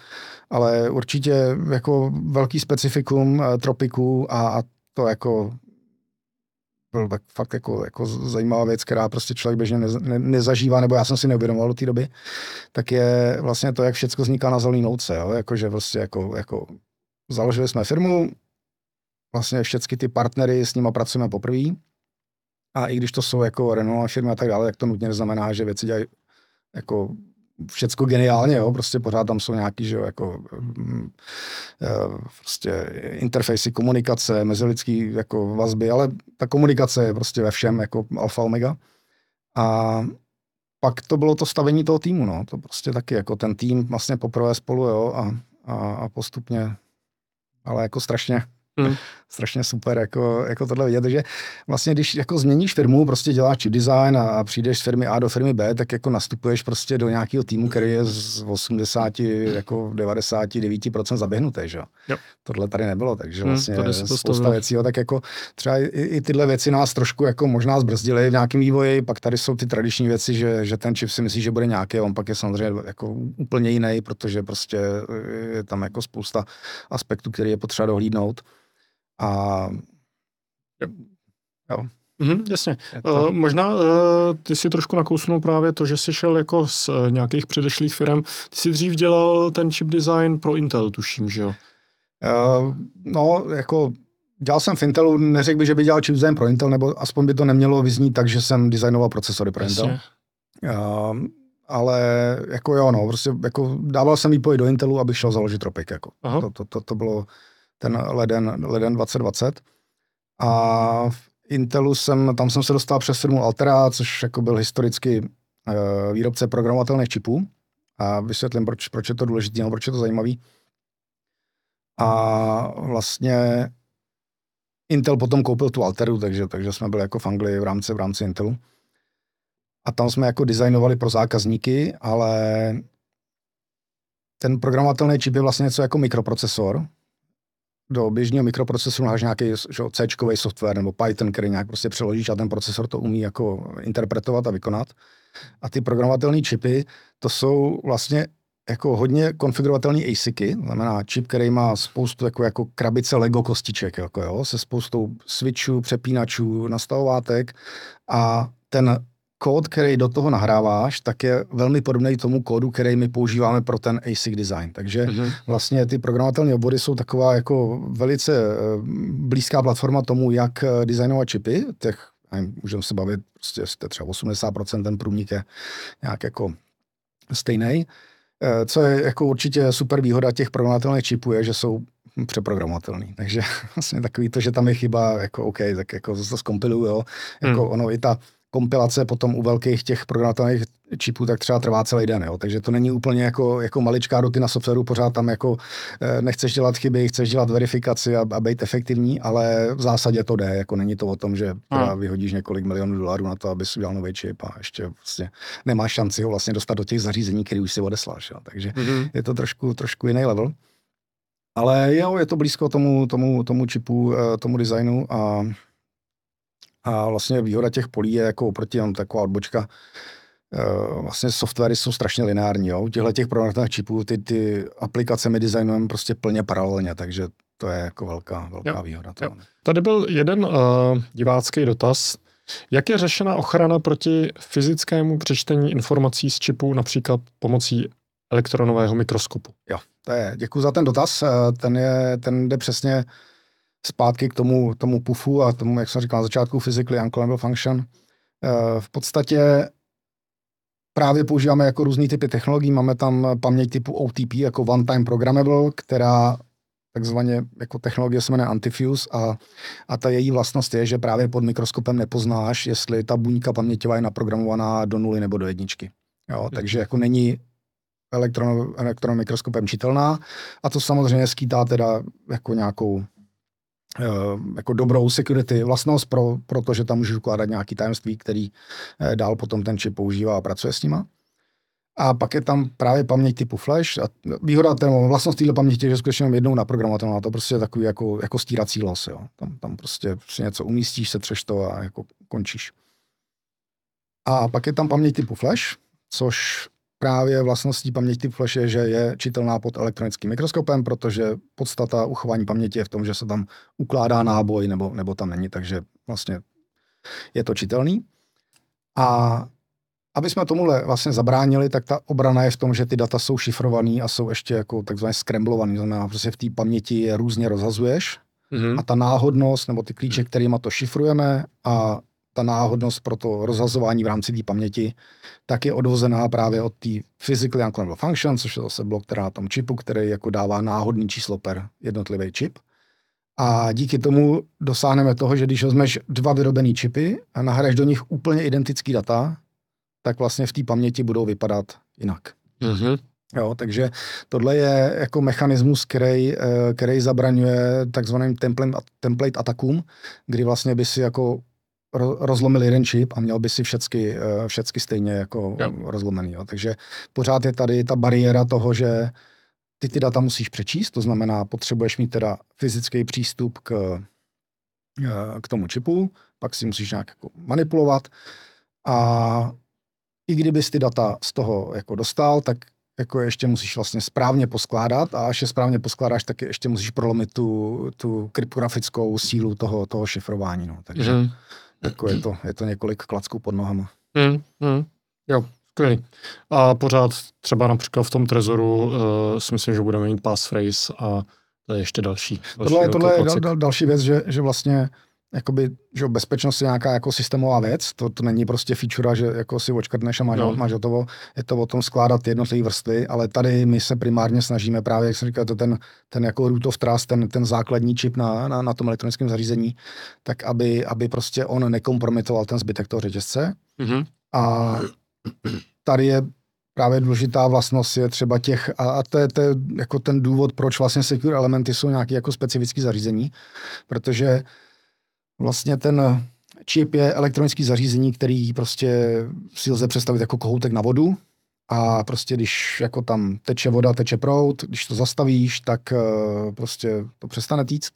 ale určitě jako velký specifikum e, tropiků a, a to jako byl tak fakt jako, jako zajímavá věc, která prostě člověk běžně ne, ne, nezažívá, nebo já jsem si neuvědomoval do té doby, tak je vlastně to, jak všechno vzniká na zelený louce, jo? Jakože prostě jako, jako založili jsme firmu, vlastně všechny ty partnery, s nimi pracujeme poprvé, a i když to jsou jako renomované firmy a tak dále, tak to nutně neznamená, že věci dělají jako všecko geniálně, jo, prostě pořád tam jsou nějaký, že jo, jako mm, eh, prostě interfejsy, komunikace, mezilidský jako vazby, ale ta komunikace je prostě ve všem jako alfa omega. A pak to bylo to stavení toho týmu, no. To prostě taky, jako ten tým vlastně poprvé spolu, jo, a, a, a postupně, ale jako strašně, Hmm. Strašně super jako, jako tohle vidět, že vlastně když jako změníš firmu, prostě děláš design a, a přijdeš z firmy A do firmy B, tak jako nastupuješ prostě do nějakého týmu, který je z 80, jako 99% zaběhnutý, že jo. Tohle tady nebylo, takže hmm, vlastně hmm, spousta věcí, jo, tak jako třeba i, i, tyhle věci nás trošku jako možná zbrzdily v nějakém vývoji, pak tady jsou ty tradiční věci, že, že ten čip si myslí, že bude nějaký, on pak je samozřejmě jako úplně jiný, protože prostě je tam jako spousta aspektů, který je potřeba dohlídnout. A jo. Mm, jasně. To... Uh, možná uh, ty si trošku nakousnul právě to, že jsi šel jako z uh, nějakých předešlých firm. Ty jsi dřív dělal ten chip design pro Intel, tuším, že jo? Uh, no, jako dělal jsem v Intelu, neřekl bych, že by dělal chip design pro Intel, nebo aspoň by to nemělo vyznít tak, že jsem designoval procesory pro Intel. Uh, ale jako jo, no, prostě jako dával jsem výpoj do Intelu, abych šel založit Tropic, jako. To, to, to, to, bylo, ten leden, leden 2020. A v Intelu jsem, tam jsem se dostal přes firmu Altera, což jako byl historicky uh, výrobce programovatelných čipů. A vysvětlím, proč, proč je to důležité, proč je to zajímavý. A vlastně Intel potom koupil tu Alteru, takže, takže jsme byli jako v Anglii v rámci, v rámci Intelu. A tam jsme jako designovali pro zákazníky, ale ten programovatelný čip je vlastně něco jako mikroprocesor, do běžného mikroprocesoru máš nějaký C software nebo Python, který nějak prostě přeložíš a ten procesor to umí jako interpretovat a vykonat. A ty programovatelné čipy, to jsou vlastně jako hodně konfigurovatelné ASICy, znamená čip, který má spoustu jako, jako krabice Lego kostiček, jako jo, se spoustou switchů, přepínačů, nastavovátek a ten kód, který do toho nahráváš, tak je velmi podobný tomu kódu, který my používáme pro ten ASIC design. Takže mm-hmm. vlastně ty programovatelné obory jsou taková jako velice eh, blízká platforma tomu, jak eh, designovat čipy. Těch, můžeme se bavit, prostě jste třeba 80% ten průnik je nějak jako stejný. Eh, co je jako určitě super výhoda těch programovatelných čipů je, že jsou přeprogramovatelný. Takže [laughs] vlastně takový to, že tam je chyba, jako OK, tak jako to zkompiluju, jo. Jako hmm. ono i ta kompilace potom u velkých těch programovatelných čipů tak třeba trvá celý den, jo. takže to není úplně jako, jako maličká rutina softwaru, pořád tam jako e, nechceš dělat chyby, chceš dělat verifikaci a, a být efektivní, ale v zásadě to jde, jako není to o tom, že teda vyhodíš několik milionů dolarů na to, abys udělal nový čip a ještě vlastně nemáš šanci ho vlastně dostat do těch zařízení, které už si odesláš, jo. takže mm-hmm. je to trošku, trošku jiný level. Ale jo, je to blízko tomu, tomu, tomu čipu, eh, tomu designu a a vlastně výhoda těch polí je jako oproti jenom taková odbočka, Uh, vlastně softwary jsou strašně lineární. Jo? U těchto těch programovacích čipů ty, ty aplikace my designujeme prostě plně paralelně, takže to je jako velká, velká jo. výhoda. Jo. Tady byl jeden uh, divácký dotaz. Jak je řešena ochrana proti fyzickému přečtení informací z čipů například pomocí elektronového mikroskopu? Jo, to je, děkuji za ten dotaz. Ten, je, ten jde přesně zpátky k tomu, tomu pufu a tomu, jak jsem říkal na začátku, physically unclonable function. Eh, v podstatě právě používáme jako různý typy technologií. Máme tam paměť typu OTP jako one time programmable, která takzvaně jako technologie se jmenuje Antifuse a, a ta její vlastnost je, že právě pod mikroskopem nepoznáš, jestli ta buňka paměťová je naprogramovaná do nuly nebo do jedničky. Jo, takže jako není elektron, elektron mikroskopem čitelná a to samozřejmě skýtá teda jako nějakou jako dobrou security vlastnost, pro, protože tam můžeš ukládat nějaký tajemství, který eh, dál potom ten čip používá a pracuje s nima. A pak je tam právě paměť typu flash. A výhoda té vlastnost téhle paměti je, že skutečně jenom jednou naprogramovatelná. To prostě je takový jako, jako stírací los. Jo. Tam, tam prostě si něco umístíš, se třeš to a jako končíš. A pak je tam paměť typu flash, což právě vlastností paměti flash je, že je čitelná pod elektronickým mikroskopem, protože podstata uchování paměti je v tom, že se tam ukládá náboj nebo, nebo tam není, takže vlastně je to čitelný. A aby jsme tomuhle vlastně zabránili, tak ta obrana je v tom, že ty data jsou šifrovaný a jsou ještě jako takzvaně skremblovaný, znamená, prostě v té paměti je různě rozhazuješ mm-hmm. a ta náhodnost nebo ty klíče, kterými to šifrujeme a ta náhodnost pro to rozhazování v rámci té paměti, tak je odvozená právě od té physically unclonable function, což je zase blok, která tam čipu, který jako dává náhodný číslo per jednotlivý čip. A díky tomu dosáhneme toho, že když vezmeš dva vyrobené čipy a nahraješ do nich úplně identický data, tak vlastně v té paměti budou vypadat jinak. Mm-hmm. Jo, takže tohle je jako mechanismus, který, eh, který zabraňuje takzvaným template, template atakům, kdy vlastně by si jako rozlomil jeden čip a měl by si všecky, eh, všecky stejně jako jo. rozlomený. Jo. Takže pořád je tady ta bariéra toho, že ty ty data musíš přečíst, to znamená, potřebuješ mít teda fyzický přístup k, eh, k tomu čipu, pak si musíš nějak jako manipulovat a i kdybys ty data z toho jako dostal, tak jako ještě musíš vlastně správně poskládat a až je správně poskládáš, tak ještě musíš prolomit tu, tu kryptografickou sílu toho, toho šifrování. No. Takže mm. Jako je, to, je to několik klacků pod nohama. Mm, mm. Jo, skvělý. A pořád třeba například v tom trezoru uh, si myslím, že budeme mít passphrase a to je ještě další. další tohle, tohle je dal, dal, další věc, že, že vlastně jakoby, že bezpečnost je nějaká jako systémová věc, to, to není prostě feature, že jako si očkrtneš a máš, no. máš hotovo, je to o tom skládat jednotlivé vrstvy, ale tady my se primárně snažíme právě, jak jsem říkal, to ten, ten jako root of trust, ten, ten základní čip na, na, na tom elektronickém zařízení, tak aby, aby prostě on nekompromitoval ten zbytek toho řetězce. Mm-hmm. A tady je právě důležitá vlastnost je třeba těch, a, a to, je, to je jako ten důvod, proč vlastně secure elementy jsou nějaké jako specifické zařízení, protože Vlastně ten čip je elektronický zařízení, který prostě si lze představit jako kohoutek na vodu a prostě když jako tam teče voda, teče prout, když to zastavíš, tak uh, prostě to přestane týct.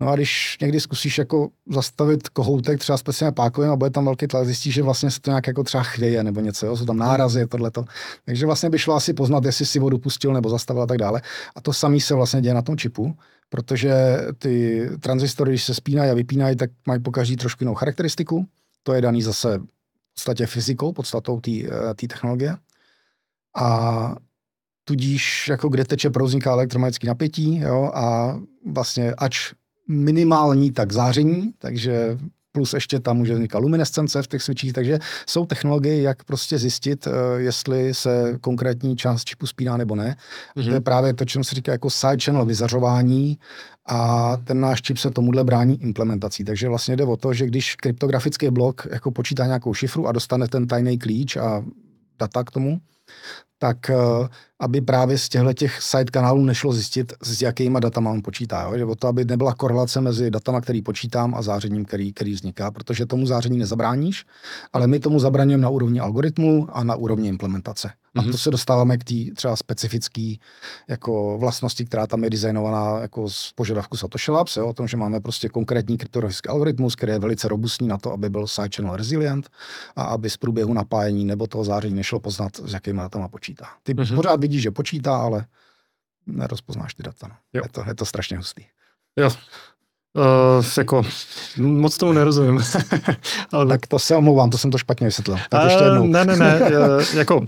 No a když někdy zkusíš jako zastavit kohoutek třeba speciálně pákovým a bude tam velký tlak, zjistíš, že vlastně se to nějak jako třeba chvěje nebo něco, jo? jsou tam nárazy, tohleto. Takže vlastně by šlo asi poznat, jestli si vodu pustil nebo zastavil a tak dále. A to samé se vlastně děje na tom čipu protože ty transistory, když se spínají a vypínají, tak mají po každý trošku jinou charakteristiku. To je daný zase v podstatě fyzikou, podstatou té eh, technologie. A tudíž, jako kde teče proud, vzniká elektromagnetický napětí, jo, a vlastně ač minimální, tak záření, takže plus ještě tam může vznikat luminescence v těch switchích, takže jsou technologie, jak prostě zjistit, uh, jestli se konkrétní část čipu spíná nebo ne. Mm-hmm. To je právě to, čemu se říká jako side channel vyzařování a ten náš čip se tomuhle brání implementací. Takže vlastně jde o to, že když kryptografický blok jako počítá nějakou šifru a dostane ten tajný klíč a data k tomu, tak eh, aby právě z těchto těch side kanálů nešlo zjistit, s jakýma datama on počítá. Jo? Že o to, aby nebyla korelace mezi datama, který počítám a zářením, který, který vzniká, protože tomu záření nezabráníš, ale my tomu zabraňujeme na úrovni algoritmu a na úrovni implementace. A to se dostáváme k té třeba specifické jako vlastnosti, která tam je designovaná jako z požadavku Satoshi Labs, jo, o tom, že máme prostě konkrétní kryptografický algoritmus, který je velice robustní na to, aby byl side channel resilient a aby z průběhu napájení nebo toho záření nešlo poznat, s jakými datama počítá. Ty mm-hmm. pořád vidíš, že počítá, ale nerozpoznáš ty data. No. Je, to, je to strašně hustý. Jo, Uh, jako, moc tomu nerozumím. [laughs] Ale... Tak to se omlouvám, to jsem to špatně vysvětlil. Tak ještě jednou. Ne, ne, ne, [laughs] jako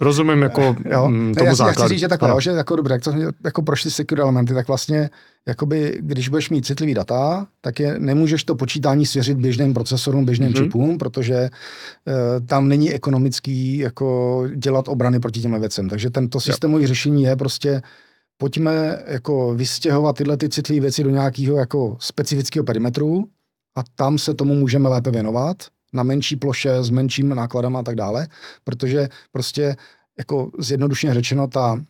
rozumím jako jo, mm, tomu já, základu. Já chci říct, že takhle, že jako dobré, jak to jako prošly secure elementy, tak vlastně jakoby, když budeš mít citlivý data, tak je, nemůžeš to počítání svěřit běžným procesorům, běžným mm-hmm. čipům, protože uh, tam není ekonomický jako dělat obrany proti těm věcem. Takže tento systémový řešení je prostě pojďme jako vystěhovat tyhle ty citlivé věci do nějakého jako specifického perimetru a tam se tomu můžeme lépe věnovat na menší ploše, s menším nákladem a tak dále, protože prostě jako zjednodušeně řečeno ta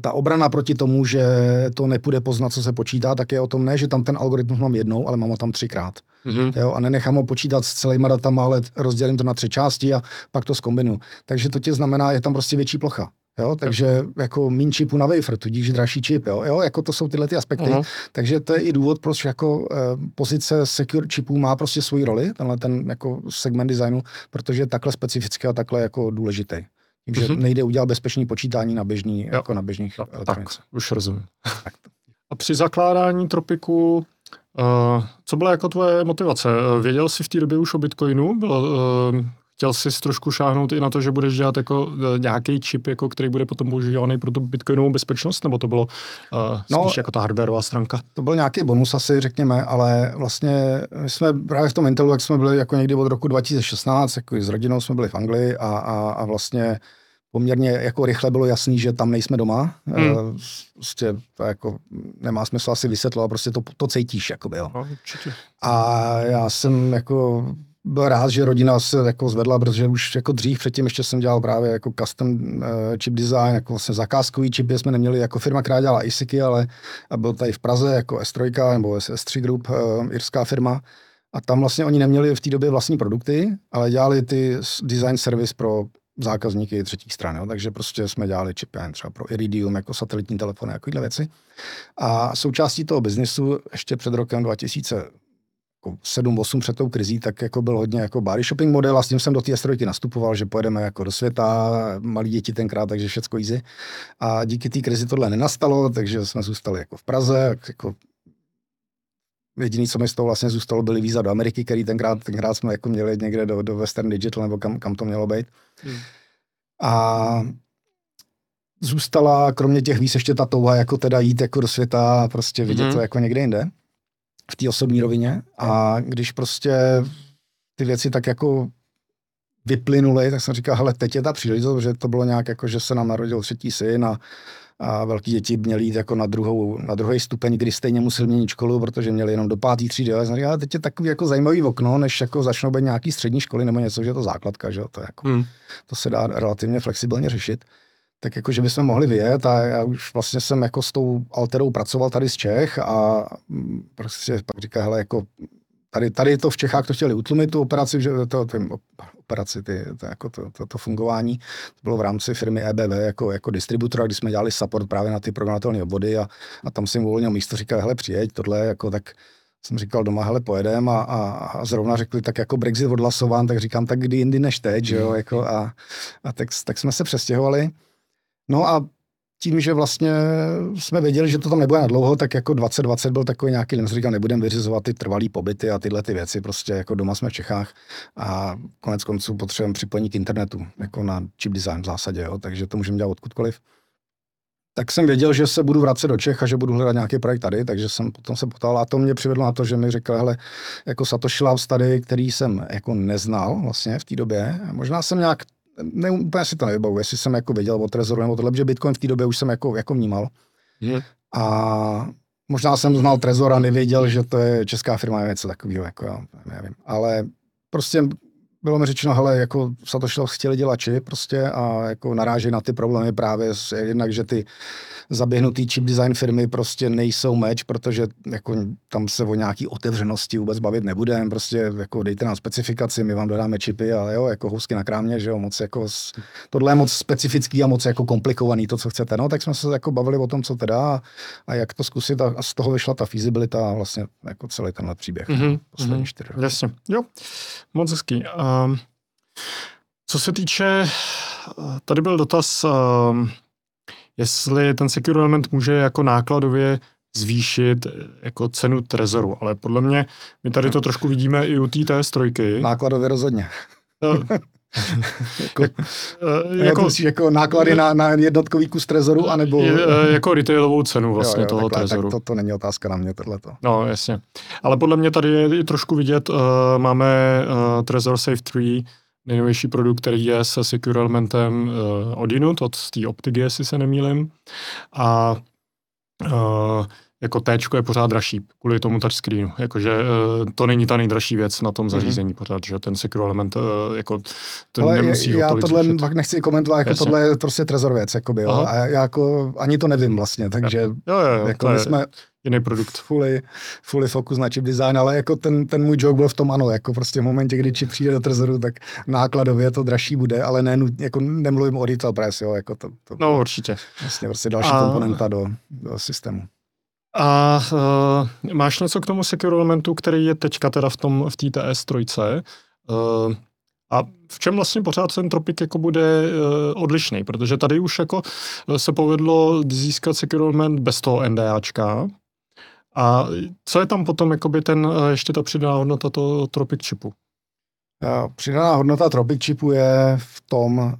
ta obrana proti tomu, že to nepůjde poznat, co se počítá, tak je o tom ne, že tam ten algoritmus mám jednou, ale mám ho tam třikrát. Mm-hmm. Jo, a nenechám ho počítat s celýma datama, ale rozdělím to na tři části a pak to zkombinu. Takže to tě znamená, je tam prostě větší plocha. Jo, takže jako mín čipu na wafer, tudíž dražší čip, jo, jo, jako to jsou tyhle ty aspekty. Uh-huh. Takže to je i důvod, proč jako eh, pozice secure čipů má prostě svoji roli, tenhle ten jako segment designu, protože je takhle specifický a takhle jako důležitý. Tím, že uh-huh. nejde udělat bezpečný počítání na běžný, jo. jako na běžných jo, Tak, už rozumím. tak. A při zakládání Tropiku, uh, co byla jako tvoje motivace? Věděl jsi v té době už o Bitcoinu? Bylo, uh, chtěl jsi trošku šáhnout i na to, že budeš dělat jako e, nějaký čip, jako, který bude potom používaný pro tu bitcoinovou bezpečnost, nebo to bylo uh, spíš no, jako ta hardwareová stránka? To byl nějaký bonus asi, řekněme, ale vlastně my jsme právě v tom Intelu, jak jsme byli jako někdy od roku 2016, jako s rodinou jsme byli v Anglii a, a, a vlastně poměrně jako rychle bylo jasný, že tam nejsme doma. Hmm. Prostě to jako nemá smysl asi vysvětlovat, prostě to, to cítíš, jakoby, jo. No, a já jsem jako byl rád, že rodina se jako zvedla, protože už jako dřív předtím ještě jsem dělal právě jako custom uh, chip design, jako vlastně zakázkový čipy jsme neměli jako firma, která dělala ISICy, ale byl tady v Praze jako S3 nebo S3 Group, uh, irská firma. A tam vlastně oni neměli v té době vlastní produkty, ale dělali ty design service pro zákazníky třetích stran. Jo? Takže prostě jsme dělali čipy třeba pro Iridium, jako satelitní telefony, jako věci. A součástí toho biznisu ještě před rokem 2000 jako 7-8 před tou krizí, tak jako byl hodně jako body shopping model a s tím jsem do té astrojky nastupoval, že pojedeme jako do světa, malí děti tenkrát, takže všechno easy. A díky té krizi tohle nenastalo, takže jsme zůstali jako v Praze, jako Jediný, co mi z toho vlastně zůstalo, byly víza do Ameriky, který tenkrát, tenkrát jsme jako měli někde do, do Western Digital, nebo kam, kam to mělo být. Hmm. A zůstala kromě těch víc ještě ta touha jako teda jít jako do světa a prostě vidět hmm. to jako někde jinde v té osobní rovině. A když prostě ty věci tak jako vyplynuly, tak jsem říkal, hele, teď je ta příležitost, že to bylo nějak jako, že se nám narodil třetí syn a a velký děti měli jít jako na, druhou, na druhý stupeň, kdy stejně museli měnit školu, protože měli jenom do pátý třídy. Ale jsem říkal, teď je takový jako zajímavý okno, než jako začnou být nějaký střední školy nebo něco, že je to základka, že to, jako, hmm. to se dá relativně flexibilně řešit. Tak jako, že bychom mohli vyjet a já už vlastně jsem jako s tou Alterou pracoval tady z Čech a mm, prostě pak říká, hele, jako tady, tady to v Čechách to chtěli utlumit, tu operaci, že to, to, operaci, ty, to, jako to, to, to, fungování. To bylo v rámci firmy EBV jako, jako distributora, kdy jsme dělali support právě na ty programovatelné obvody a, a tam jsem uvolnil místo, říkal, hele, přijeď, tohle, jako tak jsem říkal doma, hele, pojedem a, a, a zrovna řekli, tak jako Brexit odhlasován, tak říkám, tak kdy jindy než teď, že jo, mm. jako a, a tak, tak jsme se přestěhovali. No a tím, že vlastně jsme věděli, že to tam nebude na dlouho, tak jako 2020 byl takový nějaký den, říkal, nebudeme vyřizovat ty trvalý pobyty a tyhle ty věci, prostě jako doma jsme v Čechách a konec konců potřebujeme připojení k internetu, jako na chip design v zásadě, jo, takže to můžeme dělat odkudkoliv. Tak jsem věděl, že se budu vracet do Čech a že budu hledat nějaký projekt tady, takže jsem potom se potal a to mě přivedlo na to, že mi řekl, hele, jako Satoshi Labs tady, který jsem jako neznal vlastně v té době, možná jsem nějak ne, úplně si to nevybavu, jestli jsem jako věděl o Trezoru nebo tohle, že Bitcoin v té době už jsem jako, jako vnímal. Hmm. A možná jsem znal Trezor a nevěděl, že to je česká firma, něco takového, jako já nevím. Ale prostě bylo mi řečeno, hele, jako Satoshi chtěli dělat čip prostě a jako naráží na ty problémy právě s, jednak, že ty zaběhnutý chip design firmy prostě nejsou meč, protože jako tam se o nějaký otevřenosti vůbec bavit nebudeme, prostě jako dejte nám specifikaci, my vám dodáme čipy, ale jo, jako housky na krámě, že jo, moc jako, tohle je moc specifický a moc jako komplikovaný to, co chcete, no, tak jsme se jako bavili o tom, co teda a, jak to zkusit a, a z toho vyšla ta feasibilita a vlastně jako celý tenhle příběh. Mm-hmm. Poslední mm-hmm. čtyři roky. Jasně, jo, moc hezký. Um, co se týče, tady byl dotaz, um, jestli ten secure element může jako nákladově zvýšit eh, jako cenu trezoru, ale podle mě my tady to trošku vidíme i u té strojky. Nákladově rozhodně. [laughs] jako, uh, [laughs] jako, myslíš, jako náklady na, na jednotkový kus trezoru, anebo... Je, jako retailovou cenu vlastně jo, jo, toho takhle, trezoru. Tak to, to není otázka na mě, tohleto. No, jasně. Ale podle mě tady je trošku vidět, uh, máme uh, Trezor Safe 3, nejnovější produkt, který je se secure elementem uh, odinut, od té optiky, jestli se nemýlim. A uh, jako T je pořád dražší kvůli tomu touchscreenu. Jakože uh, to není ta nejdražší věc na tom mhm. zařízení mm-hmm. pořád, že ten secure element uh, jako to Ale nemusí já tohle zrušit. pak nechci komentovat, jako Jasně. tohle je prostě trezor věc, jakoby, jo. A já jako ani to nevím vlastně, takže jo, jo, jo, jako my jsme jiný produkt. Fully, fully focus na chip design, ale jako ten, ten můj joke byl v tom ano, jako prostě v momentě, kdy chip přijde do trezoru, tak nákladově to dražší bude, ale ne, jako nemluvím o retail price, jo, jako to, to No určitě. Vlastně prostě další a... komponenta do, do systému. A uh, máš něco k tomu secure elementu, který je teďka teda v tom v té TS trojce? Uh, a v čem vlastně pořád ten tropik jako bude uh, odlišný? Protože tady už jako se povedlo získat secure element bez toho NDAčka. A co je tam potom jakoby ten, uh, ještě ta přidaná hodnota toho Tropic chipu? Přidaná hodnota Tropic chipu je v tom,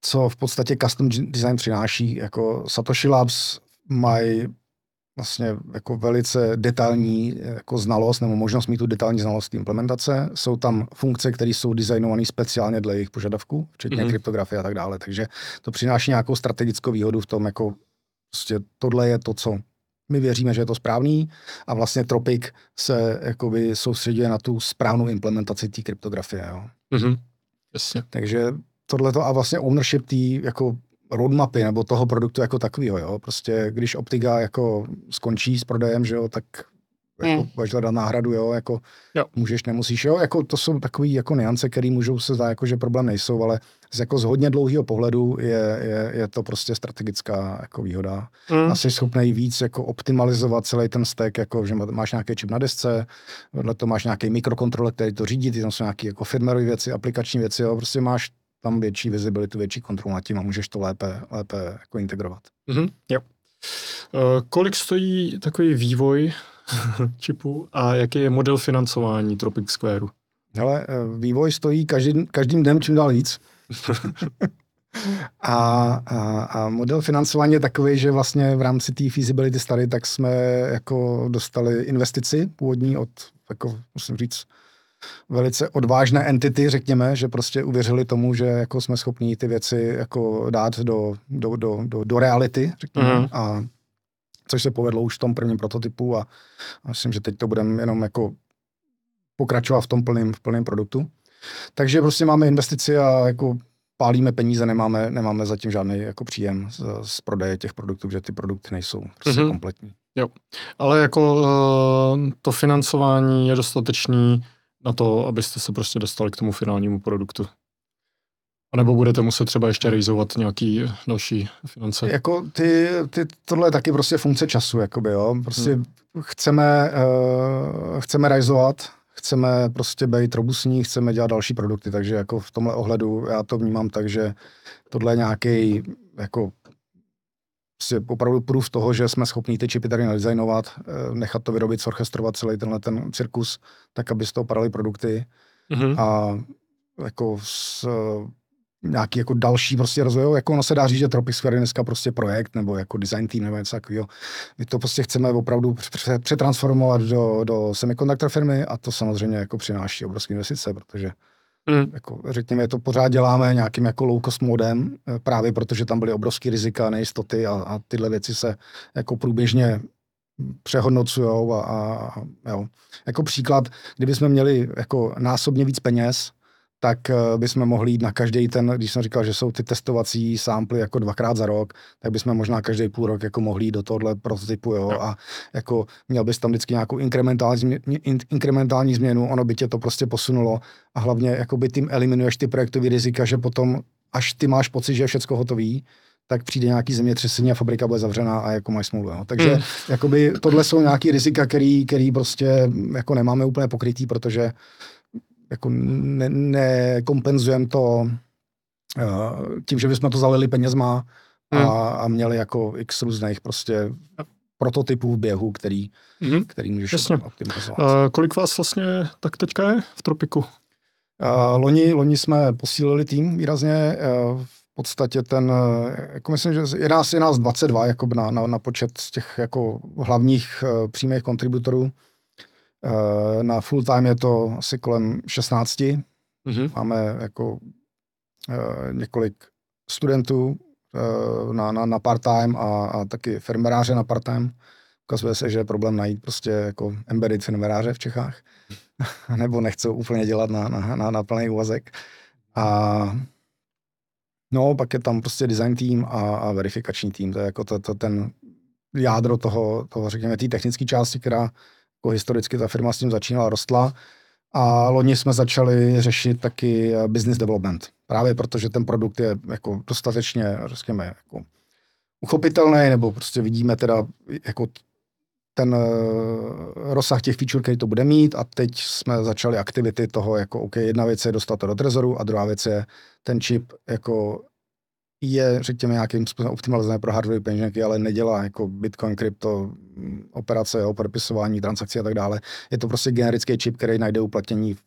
co v podstatě custom design přináší. Jako Satoshi Labs mají vlastně jako velice detailní jako znalost nebo možnost mít tu detailní znalost implementace. Jsou tam funkce, které jsou designované speciálně dle jejich požadavků, včetně mm-hmm. kryptografie a tak dále. Takže to přináší nějakou strategickou výhodu v tom, jako prostě tohle je to, co my věříme, že je to správný a vlastně Tropic se jakoby soustředuje na tu správnou implementaci té kryptografie. Jo. Mm-hmm. Jasně. Takže tohleto a vlastně ownership té jako roadmapy nebo toho produktu jako takového, jo. Prostě když Optiga jako skončí s prodejem, že jo, tak jako hmm. budeš hledat náhradu, jo, jako jo. můžeš, nemusíš, jo, jako to jsou takové jako niance, které můžou se zdát, jako, že problém nejsou, ale z, jako z hodně dlouhého pohledu je, je, je, to prostě strategická jako výhoda. Hmm. A jsi schopný víc jako optimalizovat celý ten stack, jako, že máš nějaký čip na desce, vedle to máš nějaký mikrokontroler, který to řídí, ty tam jsou nějaké jako firmware věci, aplikační věci, jo, prostě máš tam větší visibilitu, větší kontrolu nad tím a můžeš to lépe, lépe jako integrovat. Mm-hmm, jo. Uh, kolik stojí takový vývoj [laughs] čipu a jaký je model financování Tropic Squareu? Hele, eh, vývoj stojí každý, každým dnem čím dál víc. [laughs] a, a, a model financování je takový, že vlastně v rámci té feasibility study tak jsme jako dostali investici původní od, jako musím říct, velice odvážné entity, řekněme, že prostě uvěřili tomu, že jako jsme schopni ty věci jako dát do, do, do, do, do reality, řekněme, mm. a což se povedlo už v tom prvním prototypu a, a myslím, že teď to budeme jenom jako pokračovat v tom plném, v plném produktu. Takže prostě máme investici a jako pálíme peníze, nemáme, nemáme zatím žádný jako příjem z, z prodeje těch produktů, že ty produkty nejsou prostě mm-hmm. kompletní. Jo, ale jako uh, to financování je dostatečný na to, abyste se prostě dostali k tomu finálnímu produktu. A nebo budete muset třeba ještě rejzovat nějaký další finance? Jako ty, ty, tohle je taky prostě funkce času, jakoby, jo. Prostě hmm. chceme, uh, chceme rejzovat, chceme prostě být robustní, chceme dělat další produkty, takže jako v tomhle ohledu já to vnímám tak, že tohle je nějaký jako prostě opravdu proof toho, že jsme schopni ty čipy tady nadizajnovat, eh, nechat to vyrobit, zorchestrovat celý tenhle ten cirkus, tak, aby z toho padaly produkty. Mm-hmm. A jako s nějaký jako další prostě rozvoj, jako ono se dá říct, že Tropic Square je dneska prostě projekt nebo jako design team nebo něco takového. My to prostě chceme opravdu přetransformovat do, do semiconductor firmy a to samozřejmě jako přináší obrovské investice, protože Mm. Jako, řekněme, to pořád děláme nějakým jako low cost modem, eh, právě protože tam byly obrovské rizika, nejistoty a, a tyhle věci se jako průběžně přehodnocujou a, a jo. Jako příklad, kdybychom měli jako násobně víc peněz, tak uh, bychom mohli jít na každý ten, když jsem říkal, že jsou ty testovací sámply jako dvakrát za rok, tak bychom možná každý půl rok jako mohli jít do tohohle prototypu, jo, no. a jako měl bys tam vždycky nějakou inkrementální, in, inkrementální změnu, ono by tě to prostě posunulo a hlavně jako by tím eliminuješ ty projektové rizika, že potom, až ty máš pocit, že je všechno hotový, tak přijde nějaký zemětřesení a fabrika bude zavřená a jako máš smlouvu. Jo. Takže mm. jakoby tohle jsou nějaký rizika, který, který prostě jako nemáme úplně pokrytý, protože jako nekompenzujeme ne to uh, tím, že bychom to zalili penězma a, hmm. a měli jako x různých prostě prototypů v běhu, který, hmm. který můžeš Jasně. optimalizovat. Uh, kolik vás vlastně tak teďka je v Tropiku? Uh, loni, loni jsme posílili tým výrazně, uh, v podstatě ten, jako myslím, že je nás, je nás 22 jako na, na, na počet těch jako hlavních uh, přímých kontributorů. Eh, na full time je to asi kolem 16. Mm-hmm. Máme jako eh, několik studentů eh, na, na, na part-time a, a taky firmeráře na part-time. Ukazuje se, že je problém najít prostě jako embedded firmeráře v Čechách. [laughs] Nebo nechcou úplně dělat na, na, na, na plný úvazek. A no, pak je tam prostě design tým a, a verifikační tým. To je jako to, to, ten jádro toho, toho řekněme, té technické části, která jako historicky ta firma s tím začínala, rostla. A loni jsme začali řešit taky eh, business development. Právě protože ten produkt je jako dostatečně, řekněme, jako uchopitelný, nebo prostě vidíme teda jako ten uh, rozsah těch feature, který to bude mít a teď jsme začali aktivity toho, jako OK, jedna věc je dostat to do trezoru a druhá věc je ten čip jako je, řekněme, nějakým způsobem optimalizované pro hardware peněženky, ale nedělá jako Bitcoin, krypto, operace, jo, propisování transakcí a tak dále. Je to prostě generický čip, který najde uplatnění v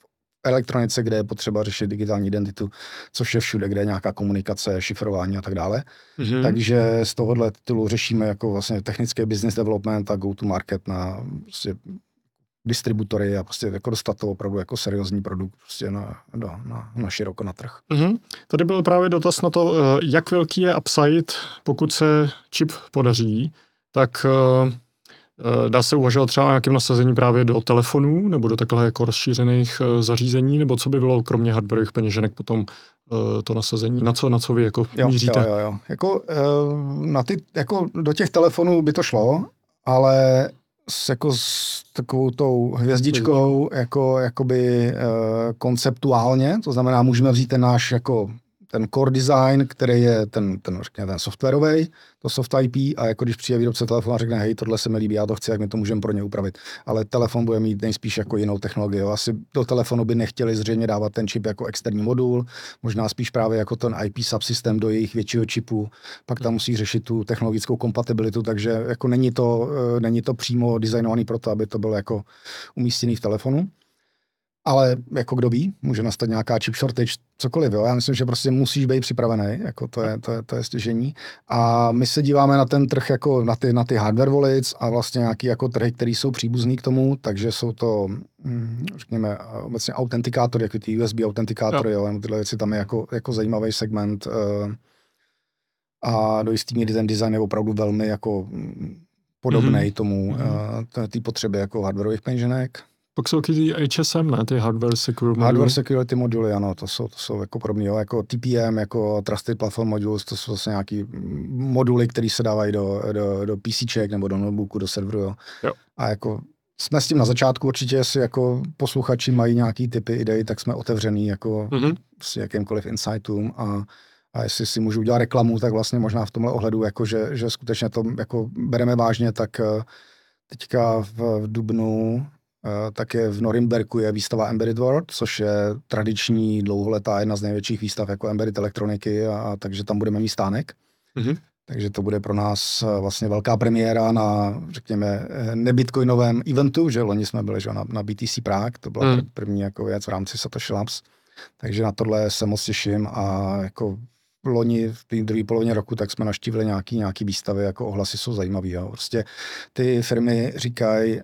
elektronice, kde je potřeba řešit digitální identitu, což je všude, kde je nějaká komunikace, šifrování a tak dále. Mm-hmm. Takže z tohohle titulu řešíme jako vlastně technický business development a go to market na prostě distributory a prostě jako dostat to opravdu jako seriózní produkt prostě na, na, na, na široko na trh. Mm-hmm. Tady byl právě dotaz na to, eh, jak velký je upside, pokud se čip podaří, tak eh, Eh, dá se uvažovat třeba o nějakém nasazení právě do telefonů nebo do takhle jako rozšířených zařízení, nebo co by bylo kromě hardwareových peněženek potom to nasazení? Na co, na co vy jako jo, míříte? Jo, jo, jo. Jako, na ty, jako do těch telefonů by to šlo, ale s, jako s takovou tou hvězdičkou jako, jakoby konceptuálně, to znamená, můžeme vzít ten náš jako ten core design, který je ten, ten, řekněme, ten softwarový, to soft IP, a jako když přijde výrobce telefonu a řekne, hej, tohle se mi líbí, já to chci, jak my to můžeme pro ně upravit. Ale telefon bude mít nejspíš jako jinou technologii. Asi do telefonu by nechtěli zřejmě dávat ten čip jako externí modul, možná spíš právě jako ten IP subsystem do jejich většího čipu, pak tam musí řešit tu technologickou kompatibilitu, takže jako není to, eh, není to přímo designovaný pro to, aby to bylo jako umístěný v telefonu. Ale jako kdo ví, může nastat nějaká chip shortage, cokoliv. Jo? Já myslím, že prostě musíš být připravený, jako to je, to je, to je stěžení. A my se díváme na ten trh jako na ty, na ty hardware wallets a vlastně nějaký jako trhy, které jsou příbuzný k tomu, takže jsou to, hm, řekněme, obecně autentikátory, jako ty USB autentikátory, jo, tyhle věci tam je jako, jako zajímavý segment. Uh, a do jistý míry ten design je opravdu velmi jako hm, podobný mm-hmm. tomu, uh, té potřeby jako hardwareových peněženek. Pak jsou ty HSM, ne? Ty Hardware Security Moduly. Hardware Security moduly, ano, to jsou, to jsou jako podobné, jako TPM, jako Trusted Platform Modules, to jsou zase nějaký moduly, které se dávají do, do, do PCček nebo do notebooku, do serveru, jo. jo. A jako jsme s tím na začátku určitě, jestli jako posluchači mají nějaký typy idei, tak jsme otevřený jako mm-hmm. s jakýmkoliv insightům a, a jestli si můžu udělat reklamu, tak vlastně možná v tomhle ohledu, jako že, že skutečně to jako bereme vážně, tak eh, teďka v, v Dubnu Eh, tak je v Norimberku je výstava Embedded World, což je tradiční dlouholetá jedna z největších výstav jako Embedded elektroniky, a, a takže tam budeme mít stánek. Mm-hmm. Takže to bude pro nás eh, vlastně velká premiéra na, řekněme, eh, nebitcoinovém eventu, že loni jsme byli že, na, na BTC Prague, to byla mm. první jako věc v rámci Satoshi Labs. Takže na tohle se moc těším a jako loni v té druhé polovině roku, tak jsme naštívili nějaký, nějaký výstavy, jako ohlasy jsou zajímavé. Prostě ty firmy říkají,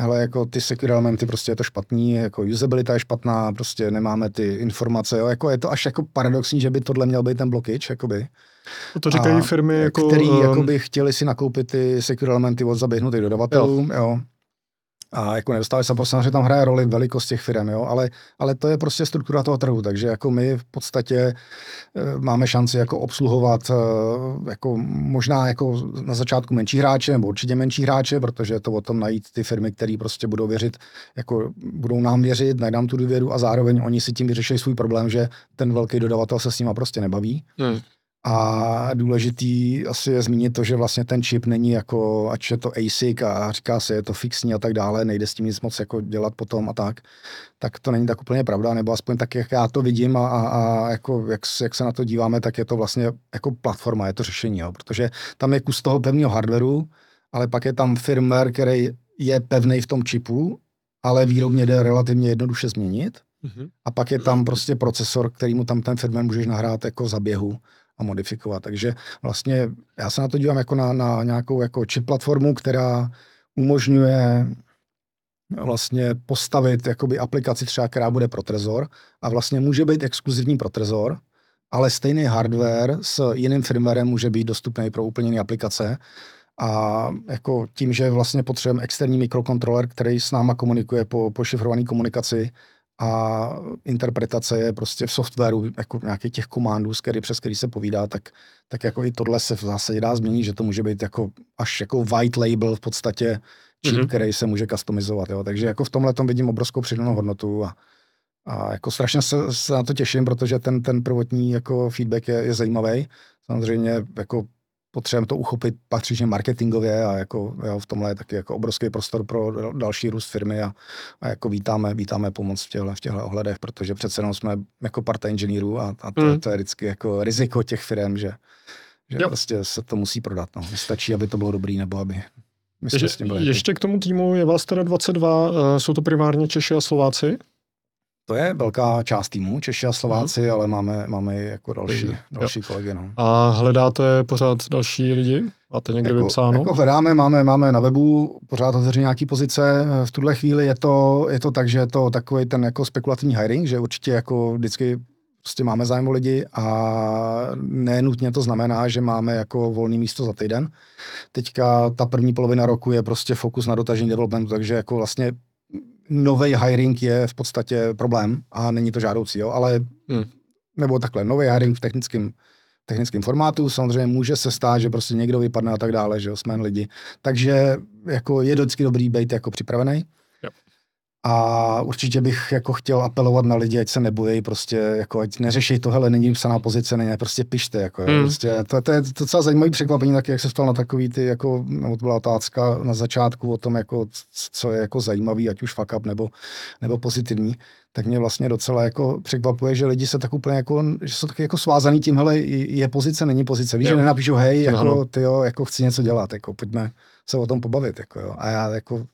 hele, jako ty secure elementy, prostě je to špatný, jako usability je špatná, prostě nemáme ty informace, jo, jako je to až jako paradoxní, že by tohle měl být ten blockage, jakoby. No to říkají a, firmy jako... Který um... jakoby chtěli si nakoupit ty secure elementy od zaběhnutých dodavatelů, jo. jo a jako nedostávají se, že tam hraje roli velikost těch firm, jo, ale, ale to je prostě struktura toho trhu, takže jako my v podstatě e, máme šanci jako obsluhovat e, jako možná jako na začátku menší hráče, nebo určitě menší hráče, protože je to o tom najít ty firmy, které prostě budou věřit, jako budou nám věřit, najdám tu důvěru a zároveň oni si tím vyřeší svůj problém, že ten velký dodavatel se s nima prostě nebaví. Hmm. A důležitý asi je zmínit to, že vlastně ten čip není jako, ať je to ASIC a říká se, je to fixní a tak dále, nejde s tím nic moc jako dělat potom a tak, tak to není tak úplně pravda, nebo aspoň tak, jak já to vidím a, a, a jako, jak, jak, se na to díváme, tak je to vlastně jako platforma, je to řešení, jo, protože tam je kus toho pevného hardwareu, ale pak je tam firmware, který je pevný v tom čipu, ale výrobně jde relativně jednoduše změnit. Mm-hmm. A pak je tam prostě procesor, který mu tam ten firmware můžeš nahrát jako za běhu a modifikovat. Takže vlastně já se na to dívám jako na, na nějakou jako chip platformu, která umožňuje vlastně postavit jakoby aplikaci třeba, která bude pro Trezor a vlastně může být exkluzivní pro Trezor, ale stejný hardware s jiným firmwarem může být dostupný pro úplně jiné aplikace. A jako tím, že vlastně potřebujeme externí mikrokontroler, který s náma komunikuje po, po šifrované komunikaci, a interpretace je prostě v softwaru jako nějakých těch komandů, který, přes který se povídá, tak, tak jako i tohle se v zásadě dá změnit, že to může být jako až jako white label v podstatě čip, mm-hmm. který se může customizovat. Jo. Takže jako v tomhle tom vidím obrovskou přidanou hodnotu a, a jako strašně se, se, na to těším, protože ten, ten prvotní jako feedback je, je zajímavý. Samozřejmě jako potřebujeme to uchopit patřičně marketingově a jako jo, v tomhle je taky jako obrovský prostor pro další růst firmy a, a jako vítáme, vítáme pomoc v těchto, v těchto ohledech, protože přece jenom jsme jako parta inženýrů a, a to, mm. to, je vždycky jako riziko těch firm, že, že prostě se to musí prodat. No. Stačí, aby to bylo dobrý, nebo aby my jsme Je, s tím byli ještě k tomu týmu je vás teda 22, eh, jsou to primárně Češi a Slováci? To je velká část týmu, Češi a Slováci, hmm. ale máme, máme jako další, Lidi. další kolegy. No. A hledáte pořád další lidi? Máte někde jako, vypsáno? Jako hledáme, máme, máme na webu pořád otevřené nějaké pozice. V tuhle chvíli je to, je to tak, že je to takový ten jako spekulativní hiring, že určitě jako vždycky prostě máme zájem o lidi a nenutně to znamená, že máme jako volný místo za týden. Teďka ta první polovina roku je prostě fokus na dotažení developmentu, takže jako vlastně nový hiring je v podstatě problém a není to žádoucí, jo, ale hmm. nebo takhle, nový hiring v technickém technickém formátu. Samozřejmě může se stát, že prostě někdo vypadne a tak dále, že jo, jsme lidi. Takže jako je vždycky dobrý být jako připravený. A určitě bych jako chtěl apelovat na lidi, ať se nebojí, prostě jako ať neřeší to, hele, není psaná pozice, není, prostě pište, jako, mm. prostě, to, to, je docela zajímavý překvapení, tak jak se stal na takový ty, jako, nebo to byla otázka na začátku o tom, jako, co je jako zajímavý, ať už fuck up, nebo, nebo pozitivní, tak mě vlastně docela jako překvapuje, že lidi se tak úplně jako, že jsou taky jako svázaný tím, hele, je pozice, není pozice, víš, jo. že nenapíšu, hej, jako, ty jo, jako chci něco dělat, jako, pojďme se o tom pobavit, jako, jo. a já jako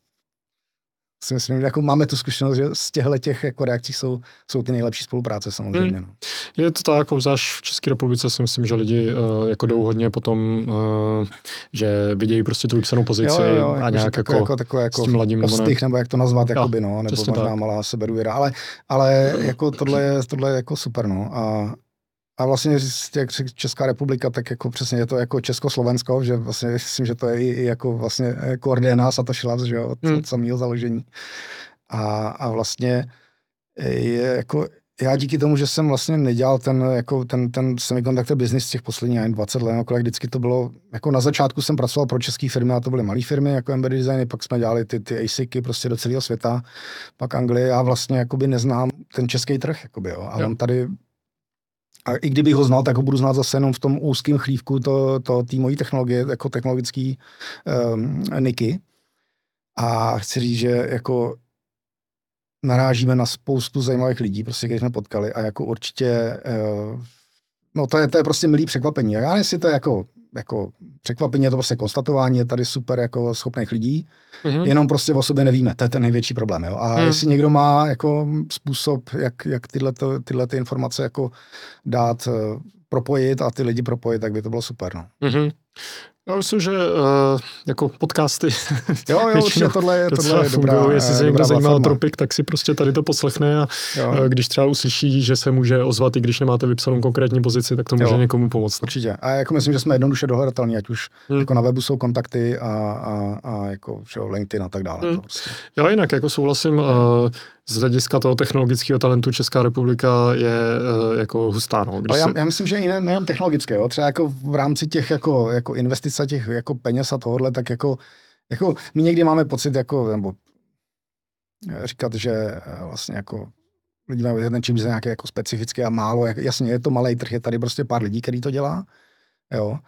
si myslím, že jako máme tu zkušenost, že z těchto těch jako reakcí jsou, jsou ty nejlepší spolupráce samozřejmě. Hmm. No. Je to tak, obzvlášť v České republice si myslím, že lidi uh, jako jdou hodně potom, uh, že vidějí prostě tu vypsanou pozici jo, jo, a nějak jako, jako, jako, jako s tím mladým nebo, ne... nebo jak to nazvat, jo, jakoby, no, nebo možná tak. malá sebeduvěra, ale, ale jako tohle je, tohle je jako super, no. A, a vlastně jak Česká republika, tak jako přesně je to jako Československo, že vlastně [laughs] myslím, že to je i jako vlastně koordiná Satoshi Labs, že jo, od, hmm. od samého založení. A, a vlastně je jako já díky tomu, že jsem vlastně nedělal ten, jako ten, ten semiconductor business těch posledních 20 let, jako vždycky to bylo, jako na začátku jsem pracoval pro české firmy a to byly malé firmy, jako embedded designy, pak jsme dělali ty, ty ASICy prostě do celého světa, pak Anglie, já vlastně jakoby neznám ten český trh, jakoby, jo. A jo. on tady a i kdybych ho znal, tak ho budu znát zase jenom v tom úzkém chlívku to, to té mojí technologie, jako technologický um, niky. A chci říct, že jako narážíme na spoustu zajímavých lidí, prostě, když jsme potkali a jako určitě, uh, no to je, to je prostě milý překvapení. Já nevím, jestli to je jako jako překvapení, je to prostě konstatování, je tady super jako schopných lidí, mm-hmm. jenom prostě o sobě nevíme, to je ten největší problém. Jo? A mm. jestli někdo má jako způsob, jak, jak tyhle, to, tyhle ty informace jako dát, uh, propojit a ty lidi propojit, tak by to bylo super. No. Mm-hmm. Já myslím, že uh, jako podcasty jo, jo, určitě tohle je, tohle je dobrá, Jestli se někdo zajímá o Tropik, tak si prostě tady to poslechne a jo. Uh, když třeba uslyší, že se může ozvat, i když nemáte vypsanou konkrétní pozici, tak to může jo. někomu pomoct. Určitě. A jako myslím, že jsme jednoduše dohledatelní, ať už hmm. jako na webu jsou kontakty a, a, a jako všeho, LinkedIn a tak dále. Hmm. prostě. Já jinak jako souhlasím, uh, z hlediska toho technologického talentu Česká republika je uh, jako hustá. No, Ale já, já, myslím, že i ne, nejen technologické, jo? třeba jako v rámci těch jako, jako investic a těch jako peněz a tohohle, tak jako, jako my někdy máme pocit, jako, nebo eh, říkat, že eh, vlastně jako lidi mají ten čím nějaké jako specifické a málo, jak, jasně je to malý trh, je tady prostě pár lidí, který to dělá, jo,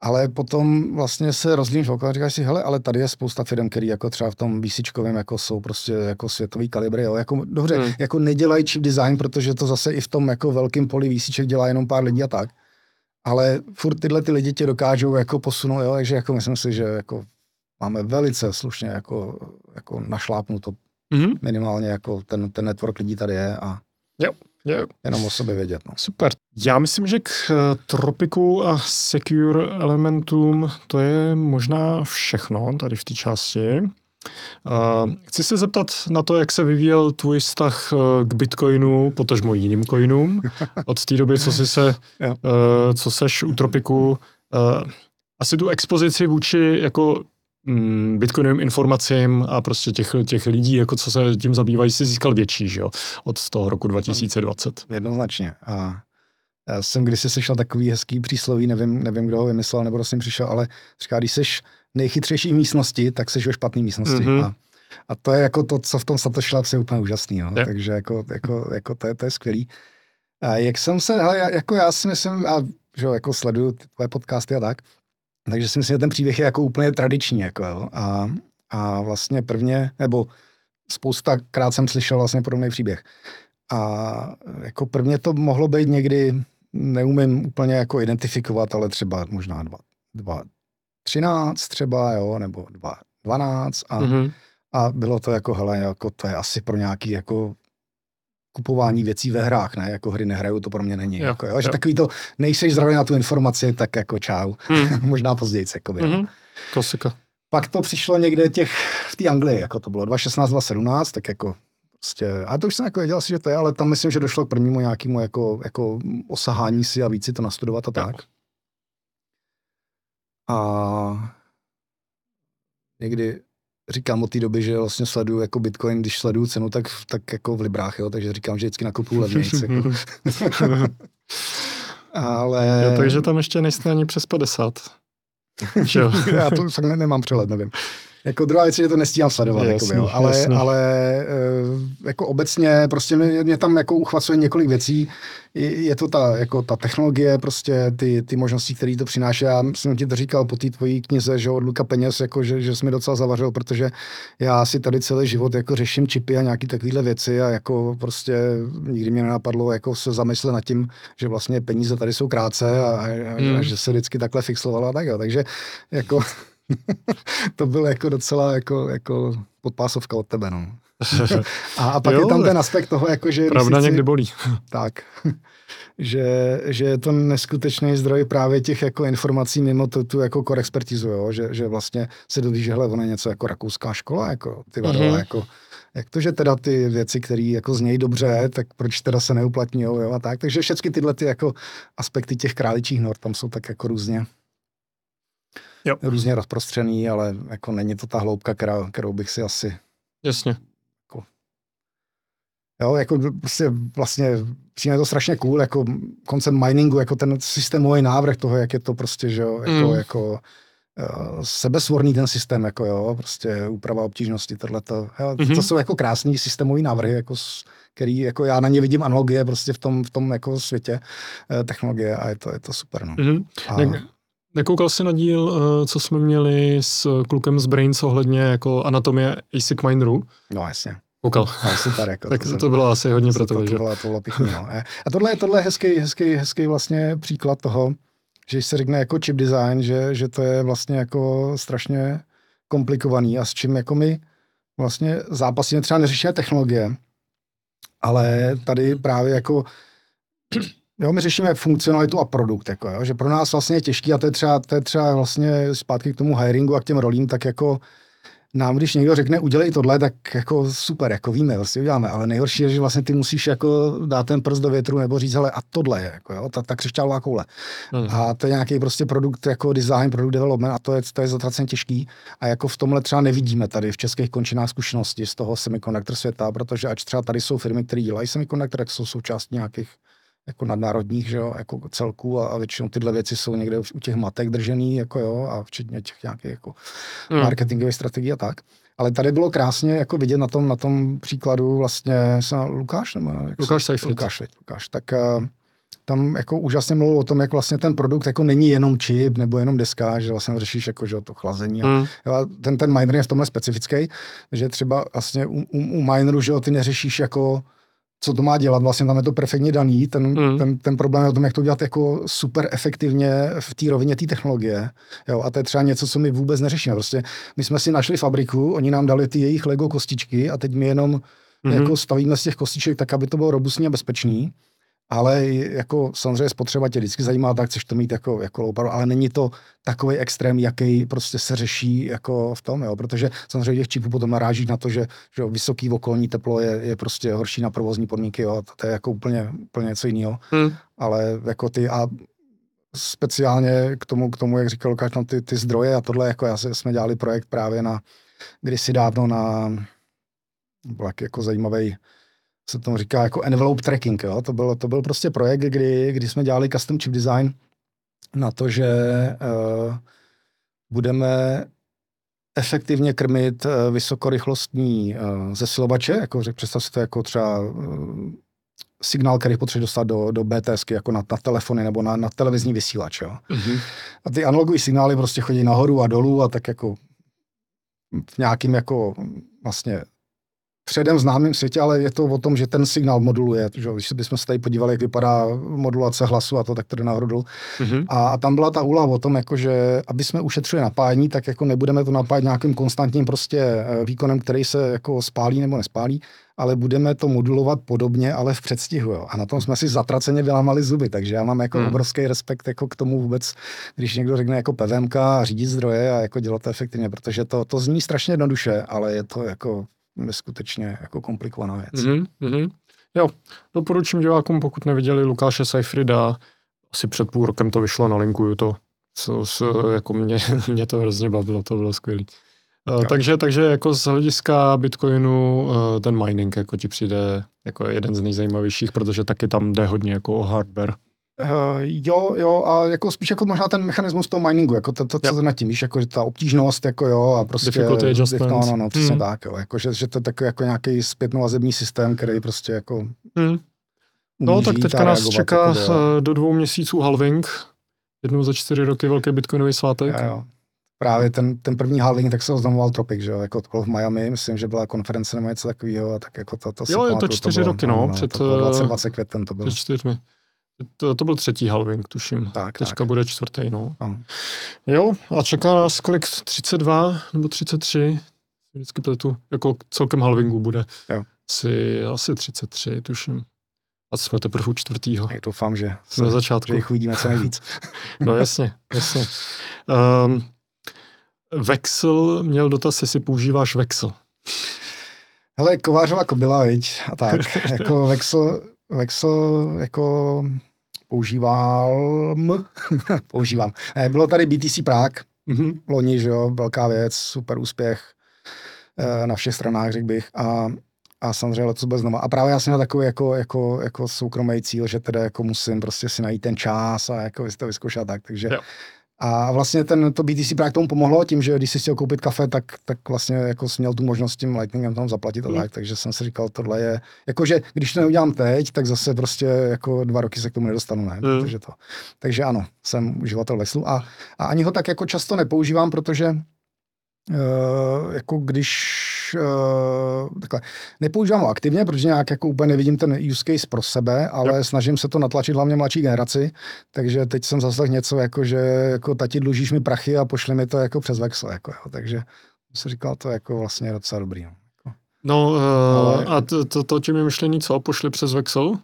ale potom vlastně se rozlíníš okolo a říkáš si, hele, ale tady je spousta firm, který jako třeba v tom výsičkovém jako jsou prostě jako světový kalibry, jo. Jako, dobře, hmm. jako nedělají chip design, protože to zase i v tom jako velkém poli výsiček dělá jenom pár lidí a tak. Ale furt tyhle ty lidi tě dokážou jako posunout, jo, takže jako myslím si, že jako máme velice slušně jako, jako našlápnuto mm-hmm. minimálně jako ten, ten network lidí tady je a jo. Jo. Jenom o sobě vědět. No. Super. Já myslím, že k eh, tropiku a secure elementům to je možná všechno tady v té části. Uh, chci se zeptat na to, jak se vyvíjel tvůj vztah uh, k Bitcoinu, potažmo jiným coinům, od té doby, co jsi se, [laughs] uh, co seš u Tropiku. Uh, asi tu expozici vůči jako bitcoinovým informacím a prostě těch, těch lidí, jako co se tím zabývají, si získal větší, že jo, od toho roku 2020. Jednoznačně. A já jsem kdysi slyšel takový hezký přísloví, nevím, nevím, kdo ho vymyslel, nebo s ním přišel, ale říká, když jsi nejchytřejší místnosti, tak jsi ve špatné místnosti. Mm-hmm. A, a to je jako to, co v tom Satoshi Labs je úplně úžasný. No. Yeah. Takže jako, jako, jako to, je, to je skvělý. A jak jsem se, hele, jako já si myslím, a že jako sleduju tvoje podcasty a tak, takže si myslím, že ten příběh je jako úplně tradiční. Jako, jo. A, a vlastně prvně, nebo spousta krát jsem slyšel vlastně podobný příběh. A jako prvně to mohlo být někdy, neumím úplně jako identifikovat, ale třeba možná dva, dva 13 třeba, jo, nebo dva, 12 a, mm-hmm. a bylo to jako, hele, jako to je asi pro nějaký jako kupování věcí ve hrách, ne, jako hry nehraju, to pro mě není. Jo, jako, jo, jo. Že takový to, nejseš zdravý na tu informaci, tak jako čau. Mm. [laughs] Možná později, jako by. Mm-hmm. Klasika. Pak to přišlo někde těch v té Anglii, jako to bylo 2016, 2017, tak jako Prostě, a to už jsem jako věděl si, že to je, ale tam myslím, že došlo k prvnímu nějakému jako, jako osahání si a víc si to nastudovat a tak. A někdy říkám od té doby, že vlastně sleduju jako Bitcoin, když sleduju cenu, tak, tak jako v librách, jo, takže říkám, že vždycky nakupuju levnějc. jako. [laughs] Ale... Jo, takže tam ještě nejste ani přes 50. [laughs] Já to fakt nemám přehled, nevím. Jako druhá věc je, že to nestíhám sledovat, jasný, jakoby, jo. ale, jasný. ale eh, jako obecně prostě mě, mě tam jako uchvacuje několik věcí. Je, je to ta, jako ta technologie, prostě ty, ty možnosti, které to přináší. Já jsem ti to říkal po té tvojí knize, že od Luka peněz, jako, že, že jsi mi docela zavařil, protože já si tady celý život jako řeším čipy a nějaké takovéhle věci a jako prostě nikdy mě nenapadlo jako se zamyslet nad tím, že vlastně peníze tady jsou krátce a, a, hmm. a že se vždycky takhle fixovala a tak jo. Takže jako [laughs] to byl jako docela jako, jako podpásovka od tebe, no. [laughs] a, a pak jo, je tam ten aspekt toho, jako, že... Pravda si, někdy bolí. tak. že, že je to neskutečný zdroj právě těch jako informací mimo tu, tu jako core expertizu, jo? Že, že vlastně se doví, že hele, ono je něco jako rakouská škola, jako ty vadové, mm-hmm. jako jak to, že teda ty věci, které jako znějí dobře, tak proč teda se neuplatní, jo, a tak. Takže všechny tyhle ty jako aspekty těch králičích nor tam jsou tak jako různě jo. různě rozprostřený, ale jako není to ta hloubka, která, kterou bych si asi... Jasně. Jako, jo, jako prostě vlastně přijde to strašně cool, jako koncept miningu, jako ten systémový návrh toho, jak je to prostě, že jo, jako, mm. jako uh, sebesvorný ten systém, jako jo, prostě úprava obtížnosti, tohleto. Jo, mm-hmm. To jsou jako krásný systémový návrhy, jako který jako já na ně vidím analogie prostě v tom, v tom jako světě uh, technologie a je to, je to super. No. Mm-hmm. A, Nekoukal jsi na díl, eh, co jsme měli s klukem z Brains ohledně jako anatomie ASIC mineru? No jasně. Koukal. No, super, jako, [laughs] tak to, to bylo asi hodně pro tebe, že? To bylo, to bylo pěkný, no. A tohle, tohle je hezký, hezký, hezký vlastně příklad toho, že se řekne jako chip design, že, že to je vlastně jako strašně komplikovaný a s čím jako my vlastně zápasíme třeba neřešíme technologie, ale tady právě jako Jo, my řešíme funkcionalitu a produkt, jako, jo, že pro nás vlastně je těžký a to je, třeba, to je třeba vlastně zpátky k tomu hiringu a k těm rolím, tak jako nám, když někdo řekne, udělej tohle, tak jako super, jako víme, vlastně uděláme, ale nejhorší je, že vlastně ty musíš jako dát ten prst do větru nebo říct, ale a tohle je, jako jo, ta, ta křišťálová koule. Hmm. A to je nějaký prostě produkt jako design, produkt development a to je, to je zatracen těžký a jako v tomhle třeba nevidíme tady v českých končinách zkušenosti z toho semiconductor světa, protože ač třeba tady jsou firmy, které dělají semiconductor, tak jsou součástí nějakých jako nadnárodních že jo, jako celků a, a většinou tyhle věci jsou někde u těch matek držený, jako jo, a včetně těch nějakých jako hmm. marketingových strategií a tak. Ale tady bylo krásně jako vidět na tom, na tom příkladu vlastně se Lukáš, nebo jak Lukáš Seifert. Lukáš, Lukáš, tak uh, tam jako úžasně mluvil o tom, jak vlastně ten produkt jako není jenom čip nebo jenom deska, že vlastně řešíš jako, že to chlazení. A, hmm. jo, ten, ten miner je v tomhle specifický, že třeba vlastně u, u, u mineru, že ty neřešíš jako co to má dělat, vlastně tam je to perfektně daný, ten, mm. ten, ten problém je o tom, jak to dělat jako super efektivně v té rovině té technologie. Jo, a to je třeba něco, co my vůbec neřešíme. Prostě my jsme si našli fabriku, oni nám dali ty jejich Lego kostičky a teď my jenom mm. jako stavíme z těch kostiček tak, aby to bylo robustní a bezpečný ale jako samozřejmě spotřeba tě vždycky zajímá, tak chceš to mít jako, jako power, ale není to takový extrém, jaký prostě se řeší jako v tom, jo, protože samozřejmě těch čipů potom naráží na to, že, že vysoký okolní teplo je, je prostě horší na provozní podmínky, jo, to, to je jako úplně, úplně něco jiného, hmm. ale jako ty a speciálně k tomu, k tomu jak říkal Lukáš, no, ty, ty zdroje a tohle, jako já se, jsme dělali projekt právě na, kdysi dávno na, byl jako zajímavý se tomu říká jako envelope tracking. Jo? To, byl, to byl prostě projekt, kdy, kdy jsme dělali custom chip design na to, že uh, budeme efektivně krmit uh, vysokorychlostní uh, zesilovače, jako řek, představ si to jako třeba uh, signál, který potřebuje dostat do, do BTSky, jako na, na telefony nebo na, na televizní vysílač. Jo. Mm-hmm. A ty analogové signály prostě chodí nahoru a dolů a tak jako v nějakým jako vlastně předem známém světě, ale je to o tom, že ten signál moduluje. Že? Když bychom se tady podívali, jak vypadá modulace hlasu a to, tak to jde nahoru. Mm-hmm. A, a, tam byla ta úloha o tom, jako, že aby jsme ušetřili napájení, tak jako nebudeme to napájet nějakým konstantním prostě eh, výkonem, který se jako spálí nebo nespálí, ale budeme to modulovat podobně, ale v předstihu. Jo. A na tom jsme si zatraceně vylámali zuby, takže já mám jako hmm. obrovský respekt jako k tomu vůbec, když někdo řekne jako PVMK, řídit zdroje a jako dělat to efektivně, protože to, to zní strašně jednoduše, ale je to jako neskutečně jako komplikovaná věc. Mm-hmm. Jo, doporučím divákům, pokud neviděli Lukáše Seyfrida, asi před půl rokem to vyšlo na linku, to co, co, jako mě, [laughs] mě to hrozně bavilo, to bylo skvělé. Uh, takže, takže jako z hlediska Bitcoinu uh, ten mining jako ti přijde jako jeden z nejzajímavějších, protože taky tam jde hodně jako o hardware. Uh, jo, jo, a jako spíš jako možná ten mechanismus toho miningu, jako to, to co yep. nad tím, víš, jako že ta obtížnost, jako jo, a prostě... Difficulty adjustment. No, no, no, přesně hmm. tak, jo, jako že, že to je takový jako nějaký zpětnovazební systém, který prostě jako... Hmm. No, tak teďka nás čeká jako, do dvou měsíců halving, jednou za čtyři roky velký bitcoinový svátek. Jo, jo. Právě ten, ten první halving, tak se oznamoval Tropic, že jo, jako to bylo v Miami, myslím, že byla konference nebo něco takového, a tak jako to, to Jo, je to čtyři roky, no, no, před... To bylo 20, 20 květen to bylo. Před čtyřmi. To, to byl třetí halving, tuším. Tak, Teďka tak. bude čtvrtý, no. Ano. Jo, a čeká nás kolik? 32 nebo 33? Vždycky pletu, jako celkem halvingu bude. Jo. Asi, asi 33, tuším. A jsme teprve u čtvrtýho. Já doufám, že jsme na začátku. Že jich uvidíme co nejvíc. [laughs] no jasně, jasně. Um, Vexel měl dotaz, jestli používáš Vexel. Hele, Kovářová kobila, viď? A tak, [laughs] jako Vexel, Vexel jako používám, [laughs] používám. Eh, bylo tady BTC Prague, mm-hmm. loni, že jo, velká věc, super úspěch eh, na všech stranách, řekl bych. A, a samozřejmě letos bez znova. A právě já jsem na takový jako, jako, jako soukromý cíl, že teda jako musím prostě si najít ten čas a jako si to vyzkoušet tak. Takže jo. A vlastně ten, to BTC právě k tomu pomohlo tím, že když jsi chtěl koupit kafe, tak, tak vlastně jako jsi měl tu možnost tím Lightningem tam zaplatit a mm. tak, takže jsem si říkal, tohle je, jakože když to neudělám teď, tak zase prostě jako dva roky se k tomu nedostanu, ne? Mm. Takže, to, takže ano, jsem uživatel Veslu a, a ani ho tak jako často nepoužívám, protože Uh, jako když uh, takhle, nepoužívám ho aktivně, protože nějak jako úplně nevidím ten use case pro sebe, ale yep. snažím se to natlačit hlavně mladší generaci, takže teď jsem zase něco jako, že jako tati dlužíš mi prachy a pošli mi to jako přes Vexel, jako, jo, takže jsem říkal, to jako vlastně docela dobrý. No, jako. no uh, ale... a to, to, to tím je myšlení co, pošli přes Vexel?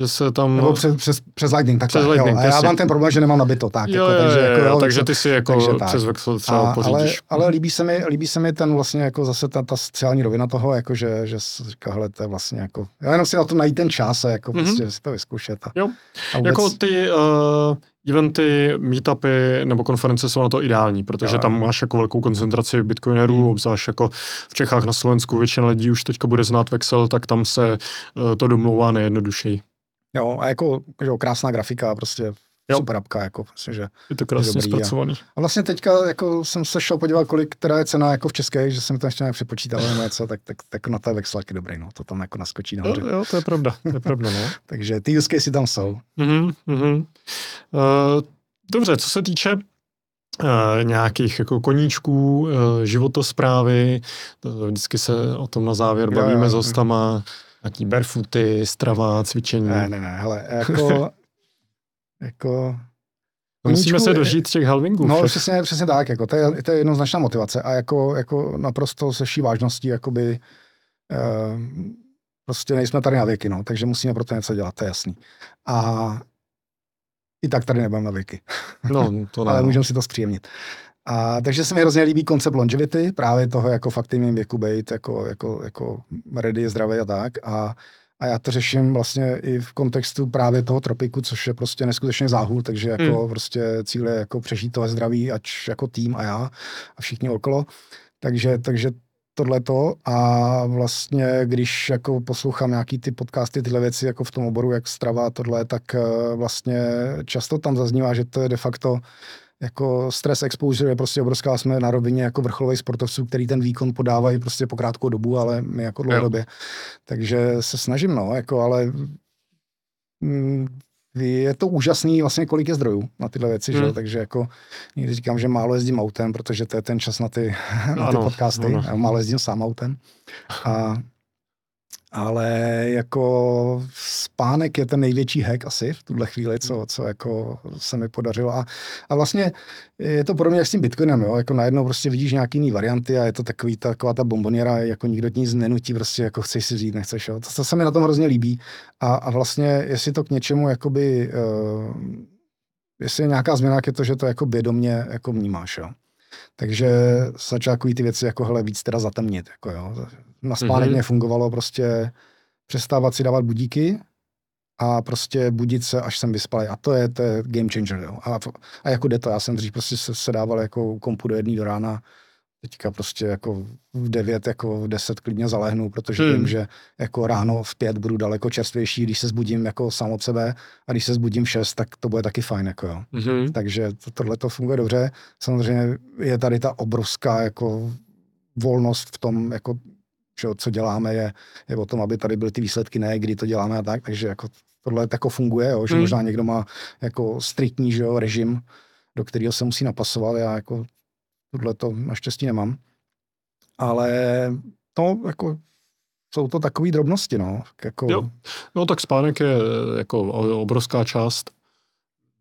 Že se tam... Nebo přes, přes, přes Lightning, takhle. Přes Lightning, jo. A já mám ten problém, že nemám nabito, tak. Jo, jako, takže, jo, jako, jo, takže ty si jako takže přes Vexel třeba a, pořídíš. Ale, ale, líbí, se mi, líbí se mi ten vlastně jako zase ta, ta sociální rovina toho, jako že, že říká, hele, to je vlastně jako, já jenom si na to najít ten čas a jako mm-hmm. prostě si to vyzkoušet. A, jo, a vůbec... jako ty uh, eventy, meetupy nebo konference jsou na to ideální, protože jo, tam máš jako velkou koncentraci bitcoinerů, mm. obzvlášť jako v Čechách na Slovensku většina lidí už teďka bude znát Vexel, tak tam se uh, to domlouvá nejjednodušeji. Jo, a jako že krásná grafika, prostě jo. super apka, jako vlastně, že je to krásně dobrý, zpracovaný. A, a, vlastně teďka jako jsem se šel podívat, kolik teda je cena jako v České, že jsem to ještě nepřepočítal nebo něco, tak, tak, tak na té vexlaky dobrý, no, to tam jako naskočí nahoře. Jo, jo, to je pravda, to je pravda, no. [laughs] Takže ty use case tam jsou. Mm-hmm, mm-hmm. Uh, dobře, co se týče Uh, nějakých jako koníčků, uh, životosprávy, to vždycky se o tom na závěr bavíme jo, jo, s hostama. Nějaký barefooty, strava, cvičení. Ne, ne, ne, hele, jako, [laughs] jako no, Musíme se dožít těch halvingů. No, přesně, přesně tak, jako, to, je, to je jednoznačná motivace a jako, jako naprosto se vší vážností, jakoby, uh, prostě nejsme tady na věky, no, takže musíme pro to něco dělat, to je jasný. A i tak tady nebudeme na věky. No, to [laughs] ne. Ale můžeme si to zpříjemnit. A, takže se mi hrozně líbí koncept longevity, právě toho jako v aktivním věku být jako, jako, jako ready, zdravý a tak. A, a já to řeším vlastně i v kontextu právě toho tropiku, což je prostě neskutečně záhul, takže jako hmm. prostě cíl je jako přežít tohle zdraví, ať jako tým a já a všichni okolo. Takže, takže tohleto a vlastně, když jako poslouchám nějaký ty podcasty, tyhle věci jako v tom oboru, jak strava a tohle, tak eh, vlastně často tam zaznívá, že to je de facto jako stress exposure je prostě obrovská, jsme na rovině jako vrcholových sportovců, který ten výkon podávají prostě po krátkou dobu, ale my jako dlouhodobě. Jo. Takže se snažím, no, jako, ale mm, je to úžasný vlastně, kolik je zdrojů na tyhle věci, hmm. že? takže jako někdy říkám, že málo jezdím autem, protože to je ten čas na ty, [laughs] na ty ano, podcasty, ano. málo jezdím sám autem. A ale jako spánek je ten největší hack asi v tuhle chvíli, co, co jako se mi podařilo. A, a vlastně je to podobně jak s tím Bitcoinem, jo? jako najednou prostě vidíš nějaký jiný varianty a je to takový, taková ta bomboniera, jako nikdo nic nenutí, prostě jako chceš si říct, nechceš. Jo? To, to se mi na tom hrozně líbí. A, a vlastně, jestli to k něčemu jakoby, uh, jestli je nějaká změna, je to, že to jako vědomě jako vnímáš. Jo? Takže začal ty věci jako hele, víc teda zatemnit. Jako jo Na spánek mm-hmm. mě fungovalo prostě přestávat si dávat budíky a prostě budit se, až jsem vyspalý. A to je, to je game changer. Jo. A, a jako jde to, já jsem dřív prostě se, se dával jako kompu do jedné do rána, teďka prostě jako v devět, jako v deset klidně zalehnu, protože hmm. vím, že jako ráno v pět budu daleko čerstvější, když se zbudím jako sám od sebe a když se zbudím v šest, tak to bude taky fajn, jako jo. Hmm. Takže to, tohle to funguje dobře. Samozřejmě je tady ta obrovská jako volnost v tom, jako že co děláme, je, je o tom, aby tady byly ty výsledky, ne kdy to děláme a tak, takže jako tohle jako funguje, jo, že hmm. možná někdo má jako striktní že jo, režim, do kterého se musí napasovat, já jako tohle to naštěstí nemám. Ale to jako jsou to takové drobnosti, no. Jako... Jo. No tak spánek je jako obrovská část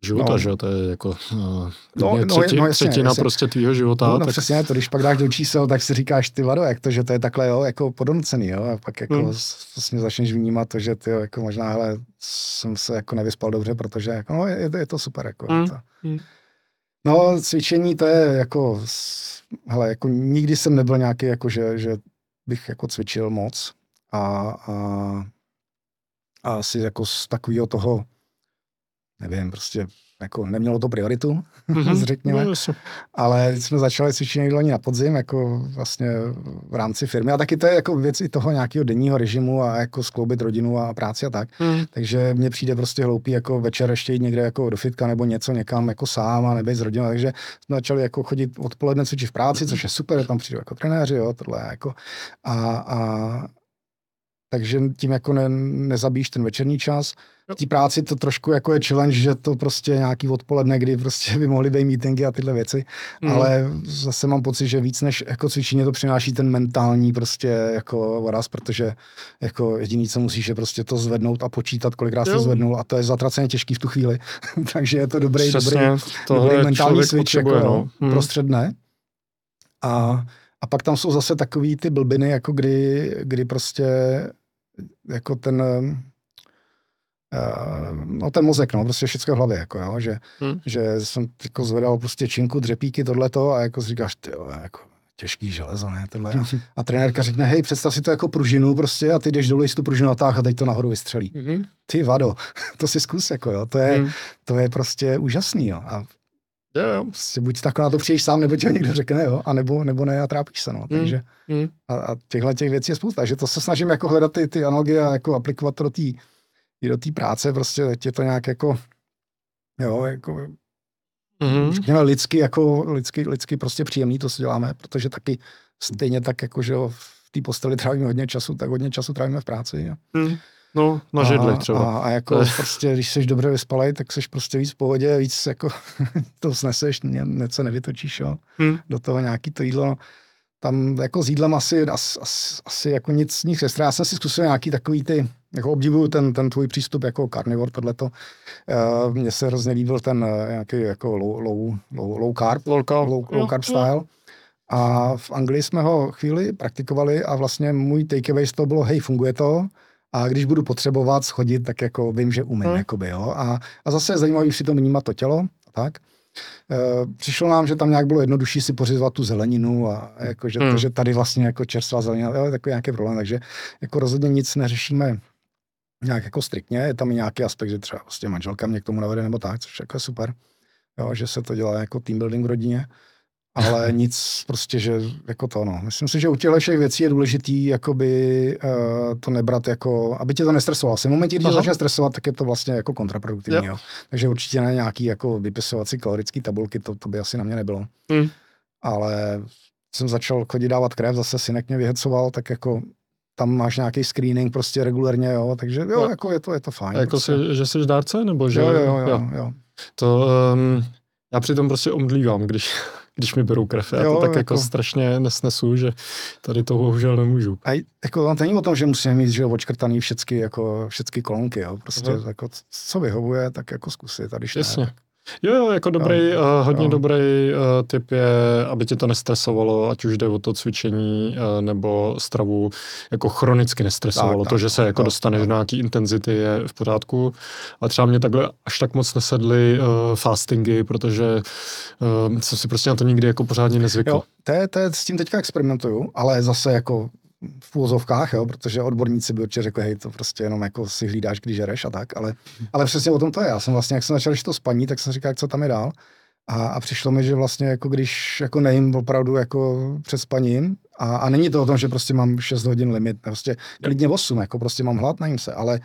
života, no. že to je jako uh, no, no, třetí, no, jasně, třetina jasně. prostě tvýho života. No, no tak... přesně, to když pak dáš do čísel, tak si říkáš, ty vado, jak to, že to je takhle, jo, jako podoncený, jo, a pak jako hmm. vlastně začneš vnímat to, že ty jako možná, hele, jsem se jako nevyspal dobře, protože jako, no, je, je to super, jako. Hmm. To. Hmm. No, cvičení to je jako, hele, jako nikdy jsem nebyl nějaký, jako že, že bych jako cvičil moc a, a, a asi jako z takového toho, nevím, prostě jako nemělo to prioritu, mm-hmm. [laughs] řekněme, no, ale jsme začali cvičit někdo na podzim, jako vlastně v rámci firmy a taky to je jako věc i toho nějakého denního režimu a jako skloubit rodinu a práci a tak, mm. takže mně přijde prostě hloupý jako večer ještě jít někde jako do fitka nebo něco někam jako sám a nebejt s rodinou, takže jsme začali jako chodit odpoledne cvičit v práci, což je super, tam přijdu jako trenéři, jo, tohle jako. A, a takže tím jako ne, nezabíš ten večerní čas. V té práci to trošku jako je challenge, že to prostě nějaký odpoledne, kdy prostě by mohly být meetingy a tyhle věci, mm. ale zase mám pocit, že víc než jako cvičení to přináší ten mentální prostě jako voraz, protože jako jediný, co musíš, je prostě to zvednout a počítat, kolikrát se zvednul a to je zatraceně těžký v tu chvíli, [laughs] takže je to dobrý, Přesně, dobrý, dobrý mentální switch jako no. mm. prostředne. A, a pak tam jsou zase takový ty blbiny, jako kdy, kdy prostě jako ten, uh, no ten mozek, no, prostě všechno v hlavě, jako jo, že, hmm. že jsem jako zvedal prostě činku, dřepíky, tohleto a jako říkáš, ty jo, jako těžký železo, ne, tohle. Hmm. [laughs] A trenérka řekne, hej, představ si to jako pružinu prostě a ty jdeš dolů, tu pružinu natáh a teď to nahoru vystřelí. Hmm. Ty vado, [laughs] to si zkus, jako jo, to je, hmm. to je prostě úžasný, jo. A Jo, jo. Prostě buď na to přijdeš sám, nebo ti někdo řekne, jo, a nebo, nebo ne a trápíš se, no. Mm. Takže mm. A, a těchhle těch věcí je spousta, takže to se snažím jako hledat ty, ty analogie a jako aplikovat to do té do té práce, prostě teď je to nějak jako, jo, jako, mm-hmm. řekněme lidsky, jako lidsky, lidsky prostě příjemný to, co děláme, protože taky stejně tak, jako, že jo, v té posteli trávíme hodně času, tak hodně času trávíme v práci. Jo. Mm. No, na židli třeba. A, a jako to [laughs] prostě, když jsi dobře vyspalej, tak jsi prostě víc v pohodě, víc jako [laughs] to sneseš, něco nevytočíš, jo. Hmm. Do toho nějaký to jídlo, no. Tam jako s jídlem asi, asi, asi jako nic, nic extra. Já jsem si zkusil nějaký takový ty, jako obdivuju ten, ten tvůj přístup jako carnivore, tohleto. Uh, mně se hrozně líbil ten uh, nějaký jako low, low, low, low carb, low carb, low, low carb style. A v Anglii jsme ho chvíli praktikovali a vlastně můj takeaway z toho bylo, hej, funguje to, a když budu potřebovat schodit, tak jako vím, že umím, hmm. jakoby, jo. A, a zase je zajímavý si to vnímat to tělo, tak. E, přišlo nám, že tam nějak bylo jednodušší si pořizovat tu zeleninu a jako, že, hmm. to, že tady vlastně jako čerstvá zelenina, je takový nějaký problém, takže jako rozhodně nic neřešíme nějak jako striktně, je tam i nějaký aspekt, že třeba vlastně manželka mě k tomu navede nebo tak, což jako je super, jo, že se to dělá jako team building v rodině ale [laughs] nic prostě, že jako to, no. Myslím si, že u těchto všech věcí je důležitý, jakoby uh, to nebrat jako, aby tě to nestresovalo. V momentě, když to začne stresovat, tak je to vlastně jako kontraproduktivní, jo. Takže určitě ne nějaký jako vypisovací kalorický tabulky, to, to by asi na mě nebylo. Mm. Ale jsem začal chodit dávat krev, zase synek mě vyhecoval, tak jako tam máš nějaký screening prostě regulérně, jo, takže jo, jo. jako je to, je to fajn. jako prostě. si, že jsi dárce, nebo že? Jo, jo, jo, jo. jo. To, um, já přitom prostě omdlívám, když když mi berou krev. Já jo, to tak jako... jako strašně nesnesu, že tady to bohužel nemůžu. A jako, to není o tom, že musíme mít že očkrtaný všechny, jako, všechny kolonky, jo. Prostě jako, co vyhovuje, tak jako zkusit. A když Jasně. Ne, Jo, jo, jako dobrý, jo, uh, hodně jo. dobrý uh, tip je, aby tě to nestresovalo, ať už jde o to cvičení uh, nebo stravu, jako chronicky nestresovalo. Tak, to, tak, že se jako dostaneš do nějaký intenzity je v pořádku. A třeba mě takhle až tak moc nesedly uh, fastingy, protože uh, jsem si prostě na to nikdy jako pořádně nezvykl. Jo, to je, to je, s tím teďka experimentuju, ale zase jako v úvozovkách, jo, protože odborníci by určitě řekli, hej, to prostě jenom jako si hlídáš, když žereš a tak, ale, ale přesně o tom to je. Já jsem vlastně, jak jsem začal to spaní, tak jsem říkal, jak co tam je dál. A, a přišlo mi, že vlastně jako když jako nejím opravdu jako před spaním a, a není to o tom, že prostě mám 6 hodin limit, prostě klidně 8, jako prostě mám hlad, najím se, ale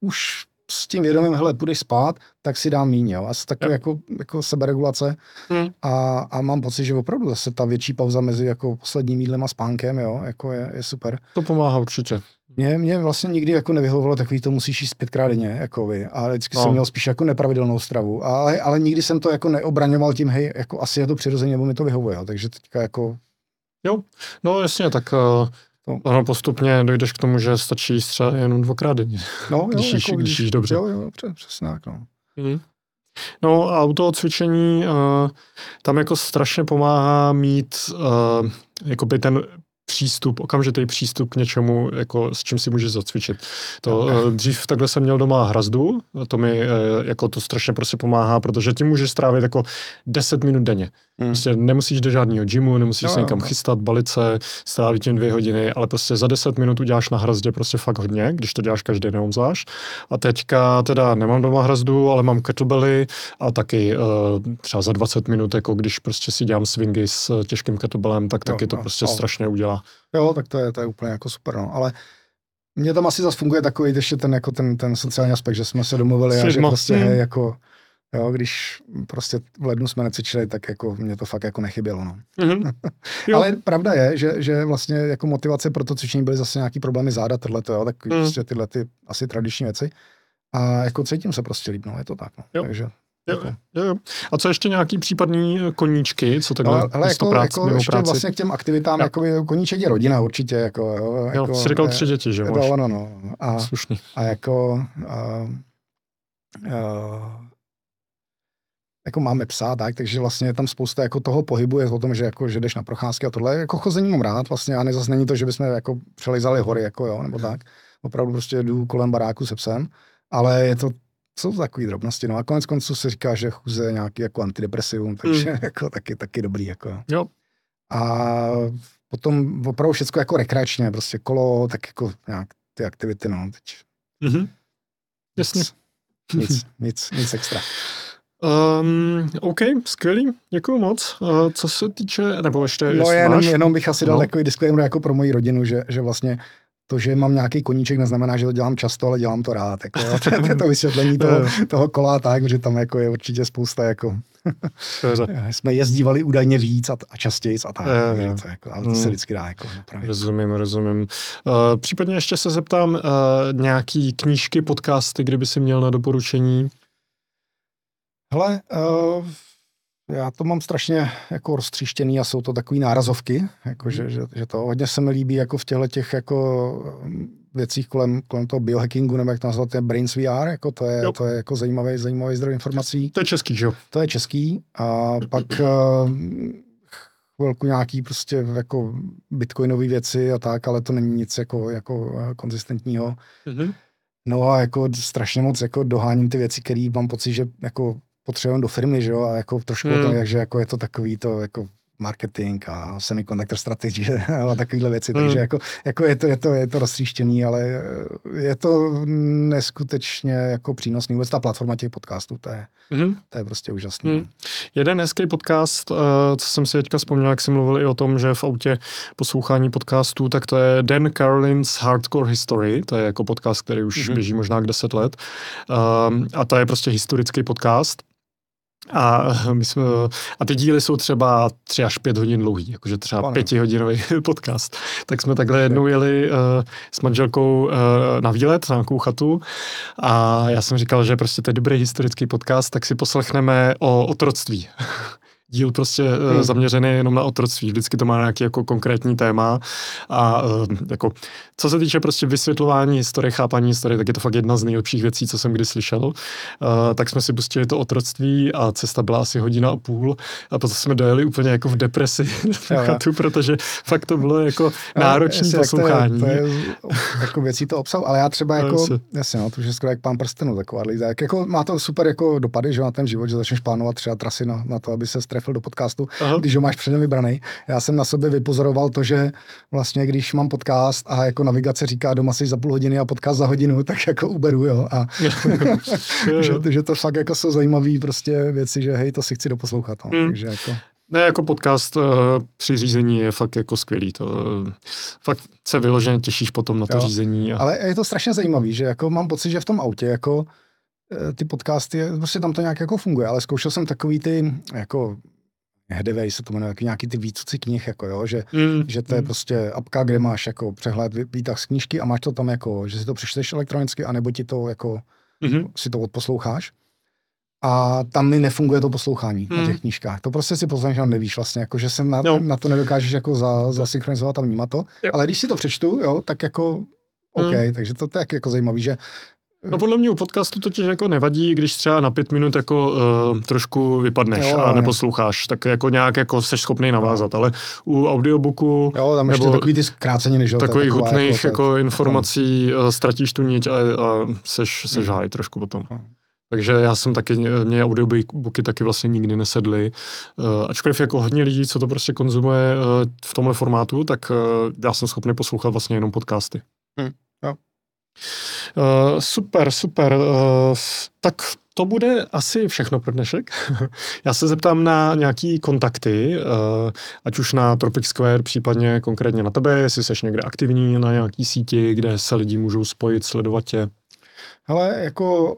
už s tím vědomím, hele, půjdeš spát, tak si dám míň, jo. A z takové jako, jako seberegulace. Hmm. A, a, mám pocit, že opravdu zase ta větší pauza mezi jako posledním jídlem a spánkem, jo, jako je, je super. To pomáhá určitě. Mě, mě vlastně nikdy jako nevyhovovalo takový, to musíš jíst pětkrát denně, jako vy. A vždycky no. jsem měl spíš jako nepravidelnou stravu. Ale, ale nikdy jsem to jako neobraňoval tím, hej, jako asi je to přirozeně, nebo mi to vyhovuje. Takže teďka jako... Jo, no jasně, tak uh, No. Ono postupně dojdeš k tomu, že stačí třeba jenom dvakrát denně. No, jo, [laughs] když, jíš, jako, když jíš dobře. Jo, jo, přesně tak, no. Mm. No a u toho cvičení uh, tam jako strašně pomáhá mít uh, jakoby ten přístup, okamžitý přístup k něčemu, jako s čím si můžeš zacvičit. To, okay. Dřív takhle jsem měl doma hrazdu, to mi jako to strašně prostě pomáhá, protože tím můžeš strávit jako 10 minut denně. Hmm. Prostě nemusíš do žádného gymu, nemusíš no, se někam no. chystat, balit se, strávit jen dvě hodiny, ale prostě za 10 minut uděláš na hrazdě prostě fakt hodně, když to děláš každý den zvlášť. A teďka teda nemám doma hrazdu, ale mám kettlebelly a taky uh, třeba za 20 minut, jako když prostě si dělám swingy s těžkým kettlebellem, tak taky jo, to no, prostě no. strašně udělá. Jo, tak to je, to je úplně jako super, no. Ale mně tam asi zase funguje takový ještě ten, jako ten, ten sociální aspekt, že jsme se domluvili a že prostě hmm. hej, jako Jo, když prostě v lednu jsme necvičili, tak jako mě to fakt jako nechybělo. No. [laughs] Mm-hmm. Ale pravda je, že, že vlastně jako motivace pro to cvičení byly zase nějaký problémy záda, tohle, jo, tak mm. prostě tyhle ty asi tradiční věci. A jako cítím se prostě líp, no, je to tak. No. Jo. Takže, Jo, jako. jo, jo. A co ještě nějaký případný koníčky, co takhle no, ale jako, práce, jako ještě práci? vlastně k těm aktivitám, jako koníček je rodina určitě. Jako, jo, jo jako, jsi říkal tři děti, že? No, no, no. A, Slušný. A jako a, a, jako máme psa, tak, takže vlastně je tam spousta jako toho pohybu, je o tom, že, jako, že jdeš na procházky a tohle. Jako chození mám rád vlastně a nezas není to, že bychom jako přelizali hory, jako jo, nebo tak. Opravdu prostě jdu kolem baráku se psem, ale je to jsou to takové drobnosti. No a konec konců se říká, že chůze je nějaký jako antidepresivum, takže mm. [laughs] jako taky, taky dobrý. Jako. Jo. A potom opravdu všechno jako rekreačně, prostě kolo, tak jako nějak ty aktivity, no, teď. Mm-hmm. Jasně. Nic, nic, [laughs] nic, nic extra. Um, OK, skvělý, děkuji moc. Uh, co se týče, nebo ještě... No jenom, jenom bych asi dal no. takový disclaimer jako pro moji rodinu, že, že vlastně to, že mám nějaký koníček, neznamená, že to dělám často, ale dělám to rád. Jako, [laughs] to je to vysvětlení toho, toho kola tak, že tam jako je určitě spousta jako... [laughs] jsme jezdívali údajně víc a, a častěji a tak. Je, je. To jako, ale to se hmm. vždycky dá. Jako, napravit. rozumím, rozumím. Uh, případně ještě se zeptám, uh, nějaký knížky, podcasty, kdyby si měl na doporučení? Hele, uh, já to mám strašně jako roztříštěný a jsou to takové nárazovky, jako že, že, že, to hodně se mi líbí jako v těchto těch jako mm, věcích kolem, kolem toho biohackingu, nebo jak to nazvat, je Brains VR, jako to je, to je jako zajímavý, zajímavý zdroj informací. To je český, že jo? To je český a pak uh, chvilku nějaký prostě jako bitcoinové věci a tak, ale to není nic jako, jako eh, konzistentního. Mm-hmm. No a jako strašně moc jako doháním ty věci, které mám pocit, že jako potřebujeme do firmy, že jo, a jako trošku hmm. to, takže jako je to takový to jako marketing a semiconductor strategy [laughs] a takovéhle věci, hmm. takže jako, jako je, to, je, to, je to rozstříštěný, ale je to neskutečně jako přínosný. Vůbec ta platforma těch podcastů, to je, hmm. to je prostě úžasný. Hmm. Jeden hezký podcast, uh, co jsem si teďka vzpomněl, jak jsem mluvil i o tom, že v autě poslouchání podcastů, tak to je Dan Carlin's Hardcore History, to je jako podcast, který už hmm. běží možná k 10 let. Uh, a to je prostě historický podcast a, my jsme, a ty díly jsou třeba tři až pět hodin dlouhý, jakože třeba Pane. pětihodinový [laughs] podcast. Tak jsme takhle jednou jeli uh, s manželkou uh, na výlet, na nějakou chatu a já jsem říkal, že prostě to je dobrý historický podcast, tak si poslechneme o otroctví [laughs] díl prostě eh, hmm. zaměřený jenom na otroctví. Vždycky to má nějaký jako konkrétní téma a eh, jako, co se týče prostě vysvětlování historie, chápání historie, tak je to fakt jedna z nejlepších věcí, co jsem kdy slyšel. Uh, tak jsme si pustili to otroctví a cesta byla asi hodina a půl a potom jsme dojeli úplně jako v depresi [laughs] na chatu, protože fakt to bylo jako náročné poslouchání. To je, to je, jako věcí to obsahu, ale já třeba jako, jasně, no, to už je skoro jak pán prstenu, taková líza. Jako má to super jako dopady, že na ten život, že začneš plánovat třeba trasy na, na to, aby se trefil do podcastu, Aha. když ho máš předem vybraný. Já jsem na sobě vypozoroval to, že vlastně, když mám podcast a jako navigace říká doma si za půl hodiny a podcast za hodinu, [laughs] tak jako uberu, jo. A [laughs] že, že, to fakt jako jsou zajímavé prostě věci, že hej, to si chci doposlouchat. No. Hmm. Takže jako... Ne, jako podcast uh, při řízení je fakt jako skvělý. To, uh, fakt se vyloženě těšíš potom na to jo. řízení. A... Ale je to strašně zajímavý, že jako mám pocit, že v tom autě jako ty podcasty, prostě tam to nějak jako funguje, ale zkoušel jsem takový ty jako Hedevej se to jmenuje, nějaký ty výcuci knih, jako jo, že, mm. že to je mm. prostě apka, kde máš jako přehled výtah z knížky a máš to tam jako, že si to přečteš elektronicky, anebo ti to jako, mm-hmm. si to odposloucháš a tam mi nefunguje to poslouchání hmm. na těch knížkách. To prostě si posloucháš a nevíš vlastně, jako, že se na, no. na to nedokážeš jako za, zasynchronizovat a vnímat to. Jo. Ale když si to přečtu, jo, tak jako OK, hmm. takže to, to je jako zajímavý, že No podle mě u podcastu totiž jako nevadí, když třeba na pět minut jako uh, trošku vypadneš jo, a neposloucháš, tak jako nějak jako seš schopný navázat, ale u audiobooku jo, tam ještě takový ty zkrácení, než takových hutných jako, jako informací uh, ztratíš tu niť a, a seš, seš hmm. háj trošku potom. Hmm. Takže já jsem taky, mě audiobooky taky vlastně nikdy nesedly. Uh, ačkoliv jako hodně lidí, co to prostě konzumuje uh, v tomhle formátu, tak uh, já jsem schopný poslouchat vlastně jenom podcasty. Hmm. Uh, super, super. Uh, tak to bude asi všechno pro dnešek. [laughs] Já se zeptám na nějaký kontakty, ať už na Tropic Square, případně konkrétně na tebe, jestli jsi někde aktivní na nějaký síti, kde se lidi můžou spojit, sledovat tě. Ale jako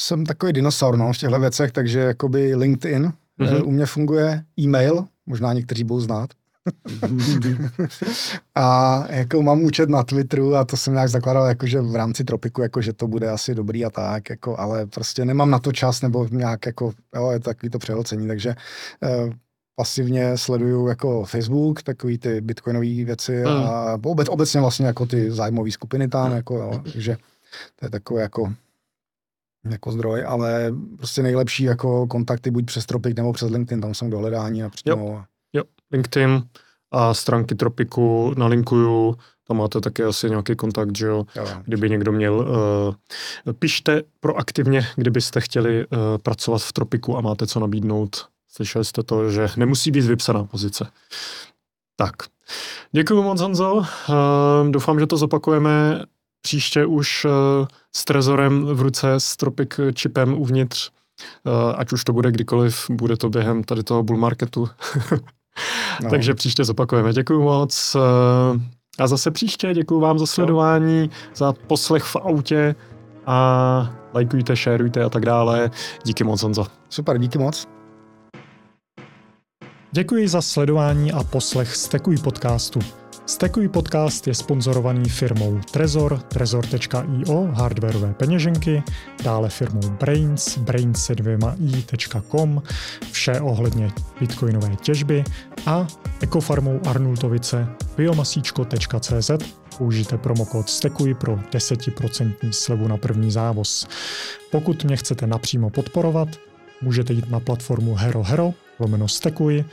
jsem takový dinosaur no, v těchto věcech, takže jakoby LinkedIn mm-hmm. u mě funguje, e-mail, možná někteří budou znát. A jako mám účet na Twitteru a to jsem nějak zakladal jakože v rámci Tropiku, jako že to bude asi dobrý a tak, jako, ale prostě nemám na to čas nebo nějak jako, jo, je to takový to přehlcení, takže eh, pasivně sleduju jako Facebook, takový ty bitcoinové věci mm. a obec, obecně vlastně jako ty zájmové skupiny tam, jako, jo, takže to je takové jako jako zdroj, ale prostě nejlepší jako kontakty buď přes Tropik nebo přes LinkedIn, tam jsem do hledání a Jo. Jo, LinkedIn a stránky Tropiku nalinkuju, tam máte také asi nějaký kontakt, že jo, jo. kdyby někdo měl. Uh, pište proaktivně, kdybyste chtěli uh, pracovat v Tropiku a máte co nabídnout. Slyšeli jste to, že nemusí být vypsaná pozice. Tak, děkuji moc, Honzo. Uh, doufám, že to zopakujeme příště už uh, s trezorem v ruce, s Tropic čipem uvnitř, uh, ať už to bude kdykoliv, bude to během tady toho bull marketu. [laughs] [laughs] no. Takže příště zopakujeme. Děkuji moc. Uh, a zase příště děkuji vám za sledování, za poslech v autě a lajkujte, šerujte a tak dále. Díky moc, Honzo. Super, díky moc. Děkuji za sledování a poslech Stekuj podcastu. Stekuj podcast je sponzorovaný firmou Trezor, trezor.io, hardwareové peněženky, dále firmou Brains, brains se dvěma i.com, vše ohledně bitcoinové těžby a ekofarmou Arnultovice biomasíčko.cz použijte promokód STEKUJ pro 10% slevu na první závoz. Pokud mě chcete napřímo podporovat, můžete jít na platformu Hero Hero, lomeno STEKUJ,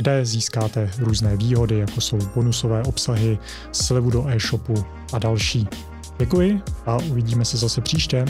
kde získáte různé výhody, jako jsou bonusové obsahy, slevu do e-shopu a další. Děkuji a uvidíme se zase příště.